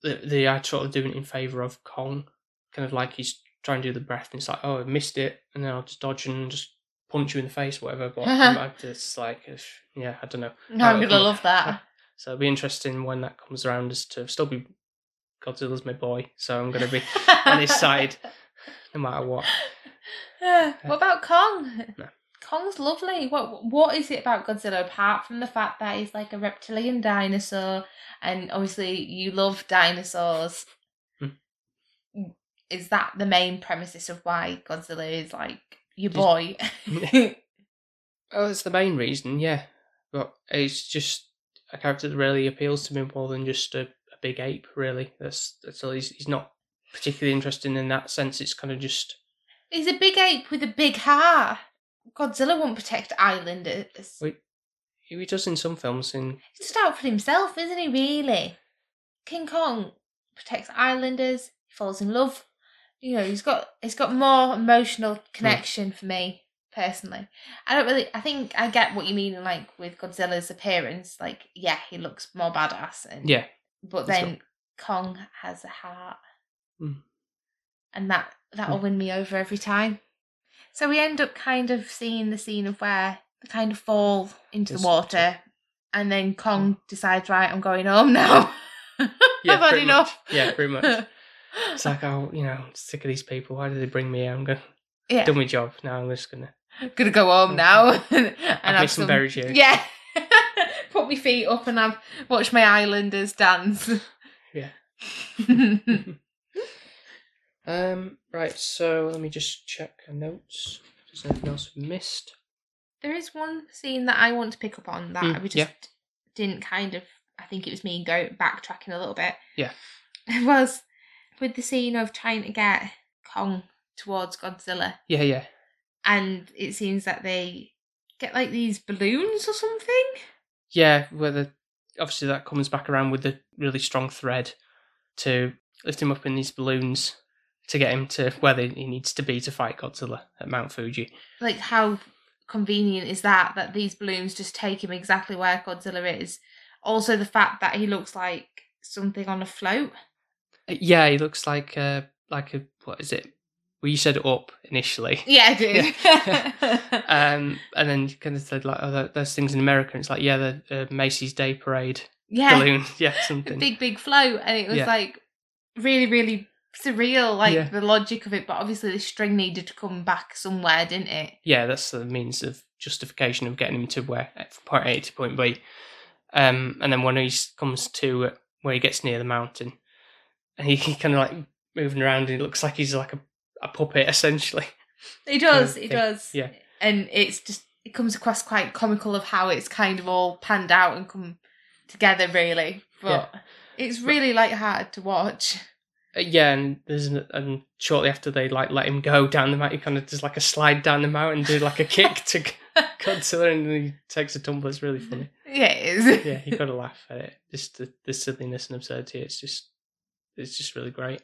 they, they are sort of doing it in favour of Kong. Kind of like he's trying to do the breath and it's like, oh I missed it and then I'll just dodge and just punch you in the face, whatever. But it's like yeah, I don't know. No, I'm Oh, gonna love that. So it'll be interesting when that comes around as to still be Godzilla's my boy, so I'm gonna be on his side no matter what. what about Kong? No. Kong's lovely. What What is it about Godzilla apart from the fact that he's like a reptilian dinosaur, and obviously you love dinosaurs? Hmm. Is that the main premises of why Godzilla is like your boy? Oh, that's the main reason, yeah. but it's just a character that really appeals to me more than just a, a big ape. Really, that's that's all. He's he's not particularly interesting in that sense. It's kind of just He's a big ape with a big heart. Godzilla won't protect islanders. Wait. he does in some films. In He's just out for himself, isn't he, really? King Kong protects islanders, he falls in love. You know, he's got he's got more emotional connection for me, personally. I don't really I think I get what you mean like with Godzilla's appearance. Like, yeah, he looks more badass and yeah, but then Kong has a heart. Mm. And that that'll win me over every time. So we end up kind of seeing the scene of where they kind of fall into the water and then Kong decides, right, I'm going home now. yeah, I've had pretty enough. Much. Yeah, pretty much. It's like, oh, you know, I'm sick of these people. Why did they bring me here? I'm going to yeah. done my job. Now I'm just gonna Gonna go home mm. now and have me some berry juice. Yeah. Put my feet up and I've watched my islanders dance. Yeah. Um. Right. So let me just check notes. If there's anything else we missed? There is one scene that I want to pick up on that Mm, we just yeah. didn't kind of. I think it was me go backtracking a little bit. Yeah. It was with the scene of trying to get Kong towards Godzilla, Yeah. Yeah. and it seems that they get like these balloons or something. Yeah. where the obviously that comes back around with the really strong thread to lift him up in these balloons to get him to where he needs to be to fight Godzilla at Mount Fuji. Like how convenient is that that these balloons just take him exactly where Godzilla is. Also, the fact that he looks like something on a float. Yeah, he looks like uh like a what is it? Well, you said up initially. Yeah, I do. Um, and then you kind of said like, oh, there's things in America. And it's like, yeah, the uh, Macy's Day Parade yeah, balloon, yeah, a something. big big float and it was Yeah. like really really surreal like Yeah. the logic of it but obviously the string needed to come back somewhere didn't it yeah, that's the means of justification of getting him to where from point A to point B. Um, and then when he comes to uh, where he gets near the mountain, and he, he kind of like moving around, and it looks like he's like a, a puppet essentially. He does Kind of it thing. does Yeah. and it's just it comes across quite comical of how it's kind of all panned out and come together really but it's really light-hearted to watch Uh, yeah, and there's an, and shortly after they like let him go down the mountain, he kind of does like a slide down the mountain, do like a kick to Godzilla, and he takes a tumble. It's really funny. yeah it is Yeah, you got to laugh at it. Just the, the silliness and absurdity. It's just, it's just really great.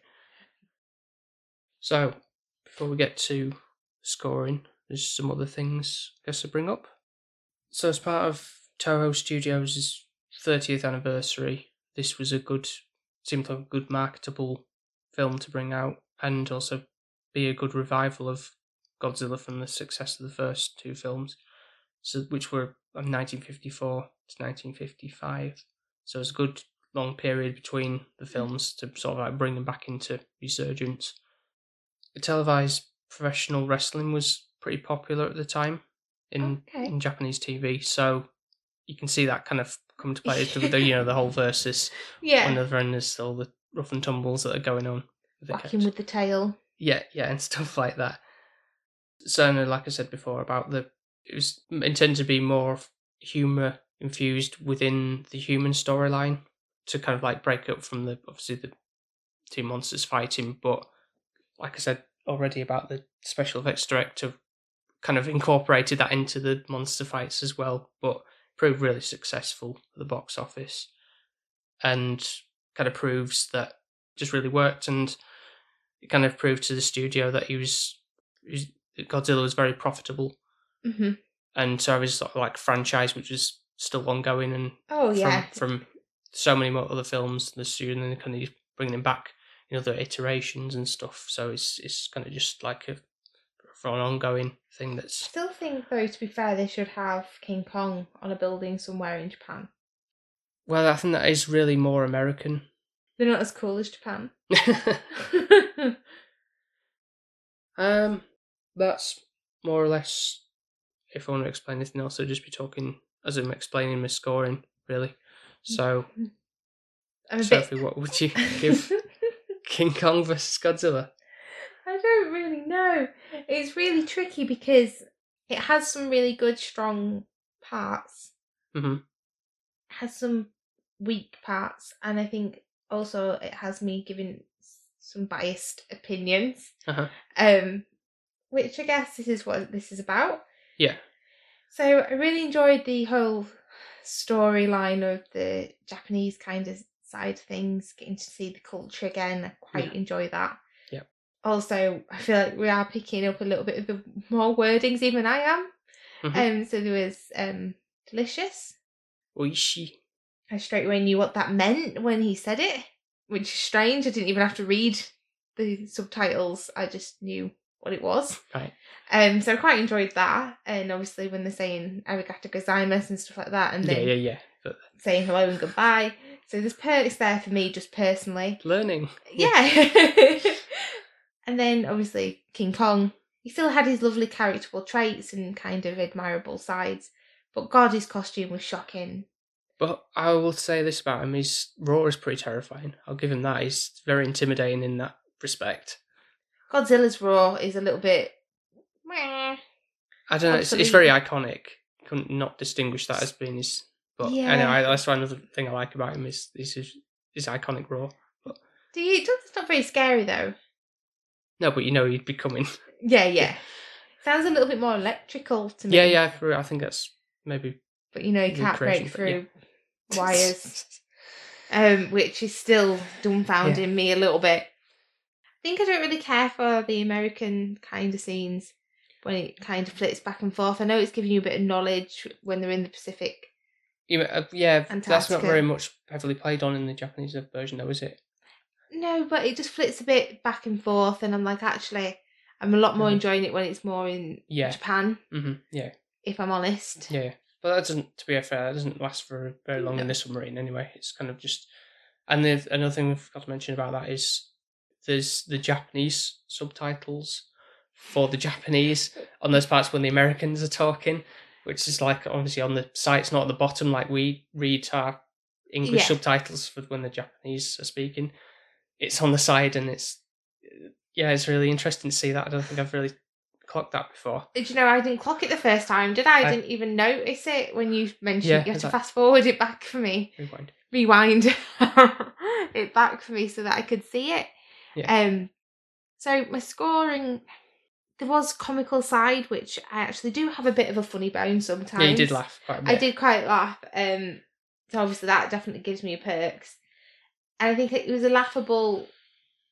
So, before we get to scoring, there's some other things I guess to bring up. So, as part of Toho Studios' 30th anniversary, this was a good, seemed like a good marketable film to bring out, and also be a good revival of Godzilla from the success of the first two films, so which were 1954 to 1955. So it's a good long period between the mm. films to sort of like bring them back into resurgence. The Televised professional wrestling was pretty popular at the time in Okay. in Japanese TV, so you can see that kind of come to play. the, the, you know, the whole versus yeah one another, and there's all the rough and tumbles that are going on. with whacking with the tail Yeah, yeah, and stuff like that. So, like I said before, about the it was intended to be more humor infused within the human storyline to kind of like break up from the obviously the two monsters fighting, but like I said already about the special effects director, kind of incorporated that into the monster fights as well, but proved really successful at the box office, and kind of proves that just really worked and it kind of proved to the studio that he was, he was Godzilla was very profitable, mm-hmm. and so his sort of like franchise, which is still ongoing, and oh yeah from, from so many more other films, the studio and then kind of bringing them back in other iterations and stuff. So it's it's kind of just like a for an ongoing thing that's still think though to be fair they should have king kong on a building somewhere in japan well, I think that is really more American. They're not as cool as japan um, that's more or less. If I want to explain anything else, I'll just be talking as I'm explaining my scoring, really. So, Sophie, bit what would you give King Kong versus Godzilla? I don't really know. It's really tricky because it has some really good, strong parts, hmm has some weak parts, and I think also it has me giving some biased opinions. Uh-huh. Um, which I guess this is what this is about. Yeah. So I really enjoyed the whole storyline of the Japanese kind of side of things, getting to see the culture again. I quite Yeah. enjoy that. Yep. Also, I feel like we are picking up a little bit of the more wordings even I am. Mhm. Um, so there was um delicious. Oishi. I straight away knew what that meant when he said it, which is strange. I didn't even have to read the subtitles. I just knew what it was. Right. Um, so I quite enjoyed that. And obviously when they're saying arigato gozaimasu and stuff like that, and Yeah, then yeah, yeah. But saying hello and goodbye. So there's perks there for me just personally. learning. Yeah. and then obviously King Kong. He still had his lovely characterable traits and kind of admirable sides. But God, his costume was shocking. But I will say this about him: his roar is pretty terrifying. I'll give him that. He's very intimidating in that respect. Godzilla's roar is a little bit. meh. I don't know. It's, it's very iconic. Couldn't not distinguish that as being his. But Yeah. anyway, that's why another thing I like about him is is his, his iconic roar. Do you? It's not very scary though. No, but you know he'd be coming. Yeah, yeah. Sounds a little bit more electrical to me. Yeah, yeah. I think that's maybe But you know, you can't break but through wires, um, which is still dumbfounding me a little bit. I think I don't really care for the American kind of scenes when it kind of flips back and forth. I know it's giving you a bit of knowledge when they're in the Pacific. Yeah, uh, yeah, that's not very much heavily played on in the Japanese version, though, is it? No, but it just flips a bit back and forth, and I'm like, actually, I'm a lot more Mhm. enjoying it when it's more in Yeah. Japan, hmm Yeah, if I'm honest. yeah. But that doesn't, to be fair, that doesn't last for very long in No. the submarine anyway. It's kind of just. And the, another thing we forgot to mention about that is there's the Japanese subtitles for the Japanese on those parts when the Americans are talking, which is like obviously on the site's not at the bottom like we read our English Yeah. subtitles for when the Japanese are speaking. It's on the side and it's yeah, it's really interesting to see that. I don't think I've really clocked that before. Did you know I didn't clock it the first time? Did I? I I- didn't even notice it when you mentioned Yeah, you had to fast forward it back for me, Rewind. rewind it back for me so that I could see it. Yeah. Um, so my scoring, there was comical side, which I actually do have a bit of a funny bone sometimes. Yeah, you did laugh quite a bit. I did quite laugh. Um, so obviously that definitely gives me perks. And I think it was a laughable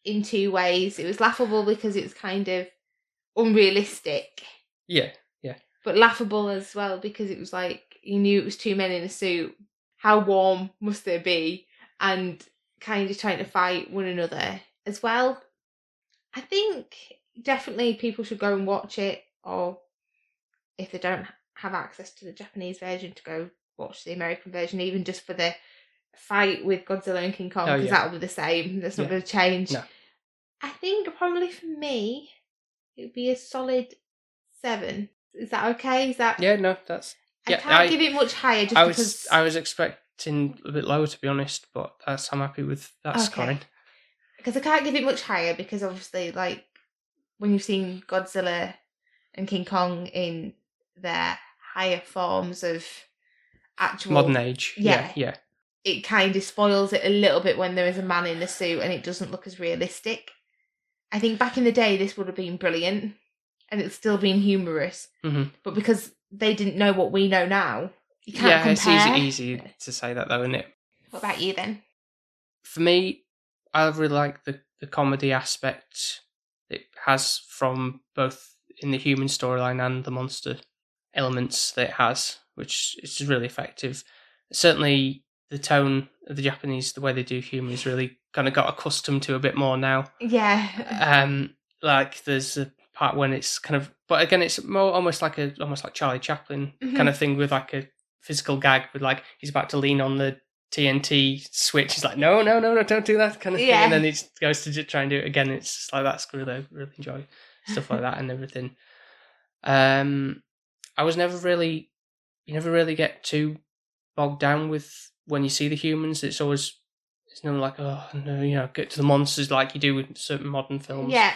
in two ways. It was laughable because it was kind of unrealistic, Yeah, yeah. but laughable as well because it was like you knew it was two men in a suit. How warm must they be? And kind of trying to fight one another as well. I think definitely people should go and watch it, or if they don't have access to the Japanese version, to go watch the American version, even just for the fight with Godzilla and King Kong, Oh, because yeah. that'll be the same. That's not Yeah. going to change. No. I think probably for me, it would be a solid seven. Is that okay? Is that yeah. No, that's. I yeah, can't I- give it much higher just I was because I was expecting a bit lower to be honest, but that's I'm happy with that Okay. scoring. because I can't give it much higher because obviously like when you've seen Godzilla and King Kong in their higher forms of actual Modern age. Yeah, yeah. yeah. it kind of spoils it a little bit when there is a man in a suit and it doesn't look as realistic. I think back in the day this would have been brilliant and it's still been humorous. Mhm. But because they didn't know what we know now, you can't Yeah, compare. it's easy easy to say that though, isn't it? What about you then? For me, I really like the, the comedy aspect it has from both in the human storyline and the monster elements that it has, which is really effective. Certainly the tone of the Japanese, the way they do humour is really kind of got accustomed to a bit more now. Yeah. um like there's a part when it's kind of but again it's more almost like a almost like charlie chaplin Mhm. kind of thing with like a physical gag with like he's about to lean on the tnt switch he's like no no no no don't do that kind of thing Yeah. and then he goes to just try and do it again it's just like that's really I really enjoy stuff like that and everything um i was never really you never really get too bogged down with when you see the humans it's always it's never like oh no you know get to the monsters like you do with certain modern films yeah.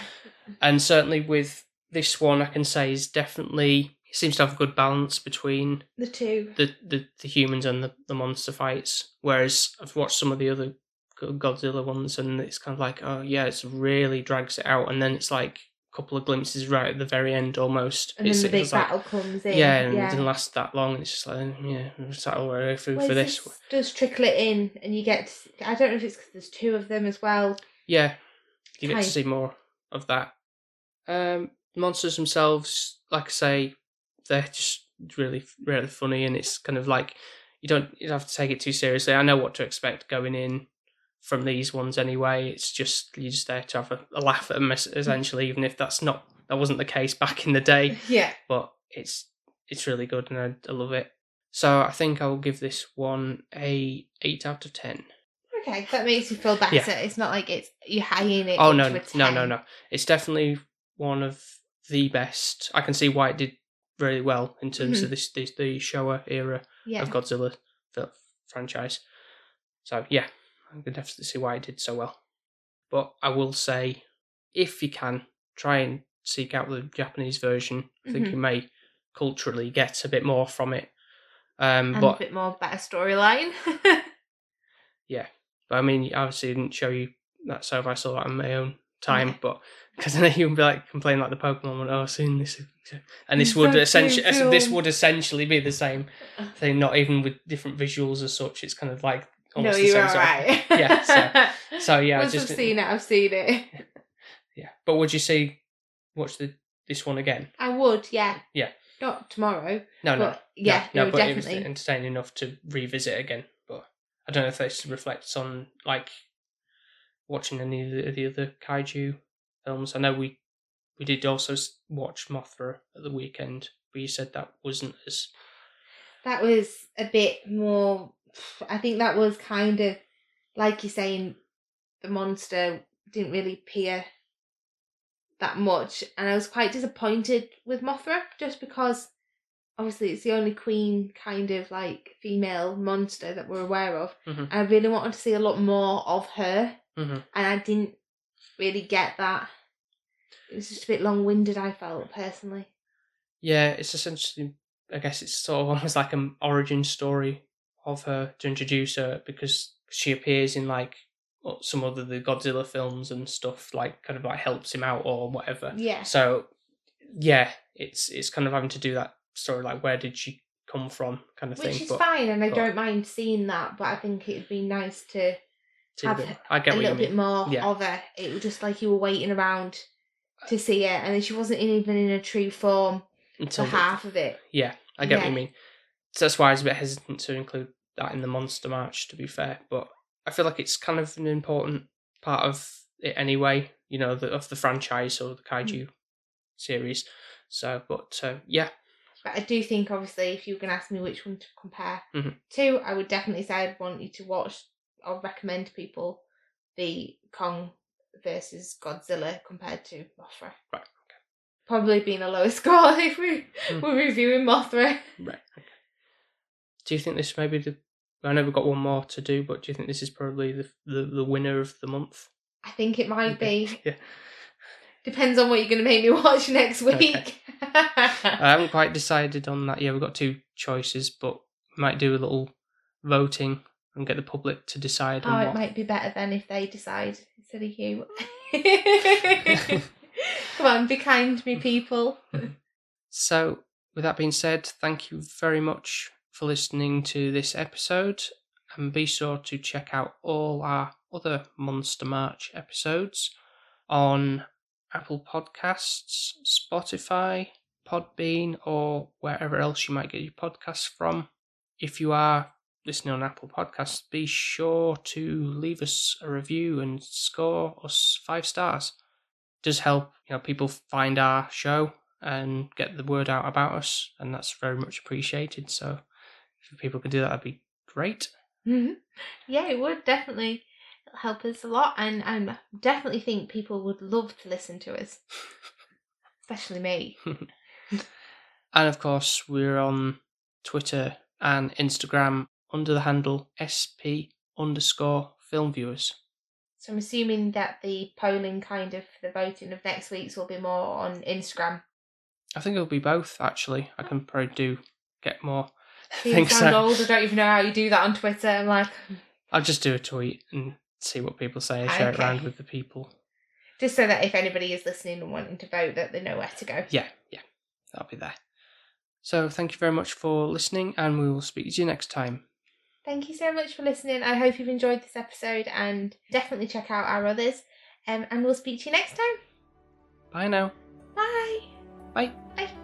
and certainly with this one, I can say is definitely it seems to have a good balance between The two. the, the, the humans and the, the monster fights. Whereas I've watched some of the other Godzilla ones, and it's kind of like, oh yeah, it's really drags it out, and then it's like couple of glimpses right at the very end almost. And it's, then the big it's like, battle comes in. yeah, and it yeah. didn't last that long. And it's just like, yeah, we'll settle our way through Well, for this. just does trickle it in, and you get. To, I don't know if it's because there's two of them as well. Yeah, you get to see more of that. Um, the monsters themselves, like I say, they're just really, really funny, and it's kind of like you don't you don't have to take it too seriously. I know what to expect going in from these ones anyway. It's just you're just there to have a, a laugh at them, essentially, even if that's not that wasn't the case back in the day. Yeah. But it's it's really good, and I, I love it. So I think I will give this one a eight out of ten. Okay, that makes you feel better. Yeah. It's not like it's you're hanging it. Oh no, no, 10. no, no! It's definitely one of the best. I can see why it did really well in terms of this, this the Showa era Mm-hmm. Yeah. of Godzilla franchise. So yeah, I can definitely see why it did so well. But I will say, if you can, try and seek out the Japanese version. I think you may culturally get a bit more from it. Um, and a bit more better storyline. Yeah, but I mean, obviously, I didn't show you that, so if I saw that on my own time. Okay. But because then you'd be like complaining like the Pokemon one, oh, I've seen this, and this would so essentially this would essentially be the same thing, not even with different visuals as such. It's kind of like almost same. sort of- alright. Yeah, so- So yeah, Once just I've seen it, I've seen it. yeah. But would you see watch the this one again? I would, yeah. Yeah. Not tomorrow. No, no, yeah, no, no, but it was definitely. entertaining enough to revisit again. But I don't know if this reflects on like watching any of the, the other kaiju films. I know we we did also watch Mothra at the weekend, but you said that wasn't as that was a bit more i think that was kind of like you're saying the monster didn't really appear that much and i was quite disappointed with mothra just because obviously it's the only queen kind of like female monster that we're aware of Mhm. i really wanted to see a lot more of her Mhm. and i didn't really get that it was just a bit long-winded i felt personally yeah. It's essentially, I guess it's sort of almost like an origin story of her to introduce her because she appears in like some other the Godzilla films and stuff, like kind of like helps him out or whatever. yeah So yeah, it's it's kind of having to do that story like where did she come from kind of which thing. is but fine and i but- don't mind seeing that but i think it'd be nice to to have the- I get a little bit more Yeah. of her. It was just like you were waiting around uh, to see it, and then she wasn't even in a true form Until for half of it. yeah, I get what you mean. So that's why I was a bit hesitant to include that in the monster march. To be fair, but I feel like it's kind of an important part of it anyway. You know, the, of the franchise or the kaiju series. So, but uh, yeah, But I do think, obviously, if you were going to ask me which one to compare Mhm. to, I would definitely say I'd want you to watch or recommend to people the Kong versus Godzilla compared to Mothra. Right, Probably being a lower score if we Mm. were reviewing Mothra. right. Okay. Do you think this may be the? I know we've got one more to do, but do you think this is probably the the, the winner of the month? I think it might be. Yeah. Depends on what you're going to make me watch next Okay. week. I haven't quite decided on that. Yeah, we've got two choices, but we might do a little voting and get the public to decide Oh, it what. might be better then if they decide instead of you. Come on, be kind to me, people. So, with that being said, thank you very much for listening to this episode, and be sure to check out all our other Monster March episodes on Apple Podcasts, Spotify, Podbean, or wherever else you might get your podcasts from. If you are listening on Apple Podcasts, be sure to leave us a review and score us five stars. It does help you know people find our show and get the word out about us, and that's very much appreciated. So if people could do that, that'd be great. Mhm. Yeah, it would definitely help us a lot, and I definitely think people would love to listen to us, especially me. And of course, we're on Twitter and Instagram under the handle sp underscore film viewers. So I'm assuming that the polling kind of the voting of next week's will be more on Instagram. I think it'll be both. Actually, I can probably do get more. You think sound so. old. I don't even know how you do that on Twitter. I'm like, I'll just do a tweet and see what people say and share it around with the people. just so that if anybody is listening and wanting to vote, that they know where to go. Yeah, yeah, that'll be there. So thank you very much for listening, and we will speak to you next time. Thank you so much for listening. I hope you've enjoyed this episode and definitely check out our others. Um, and we'll speak to you next time. Bye now. Bye. Bye. Bye.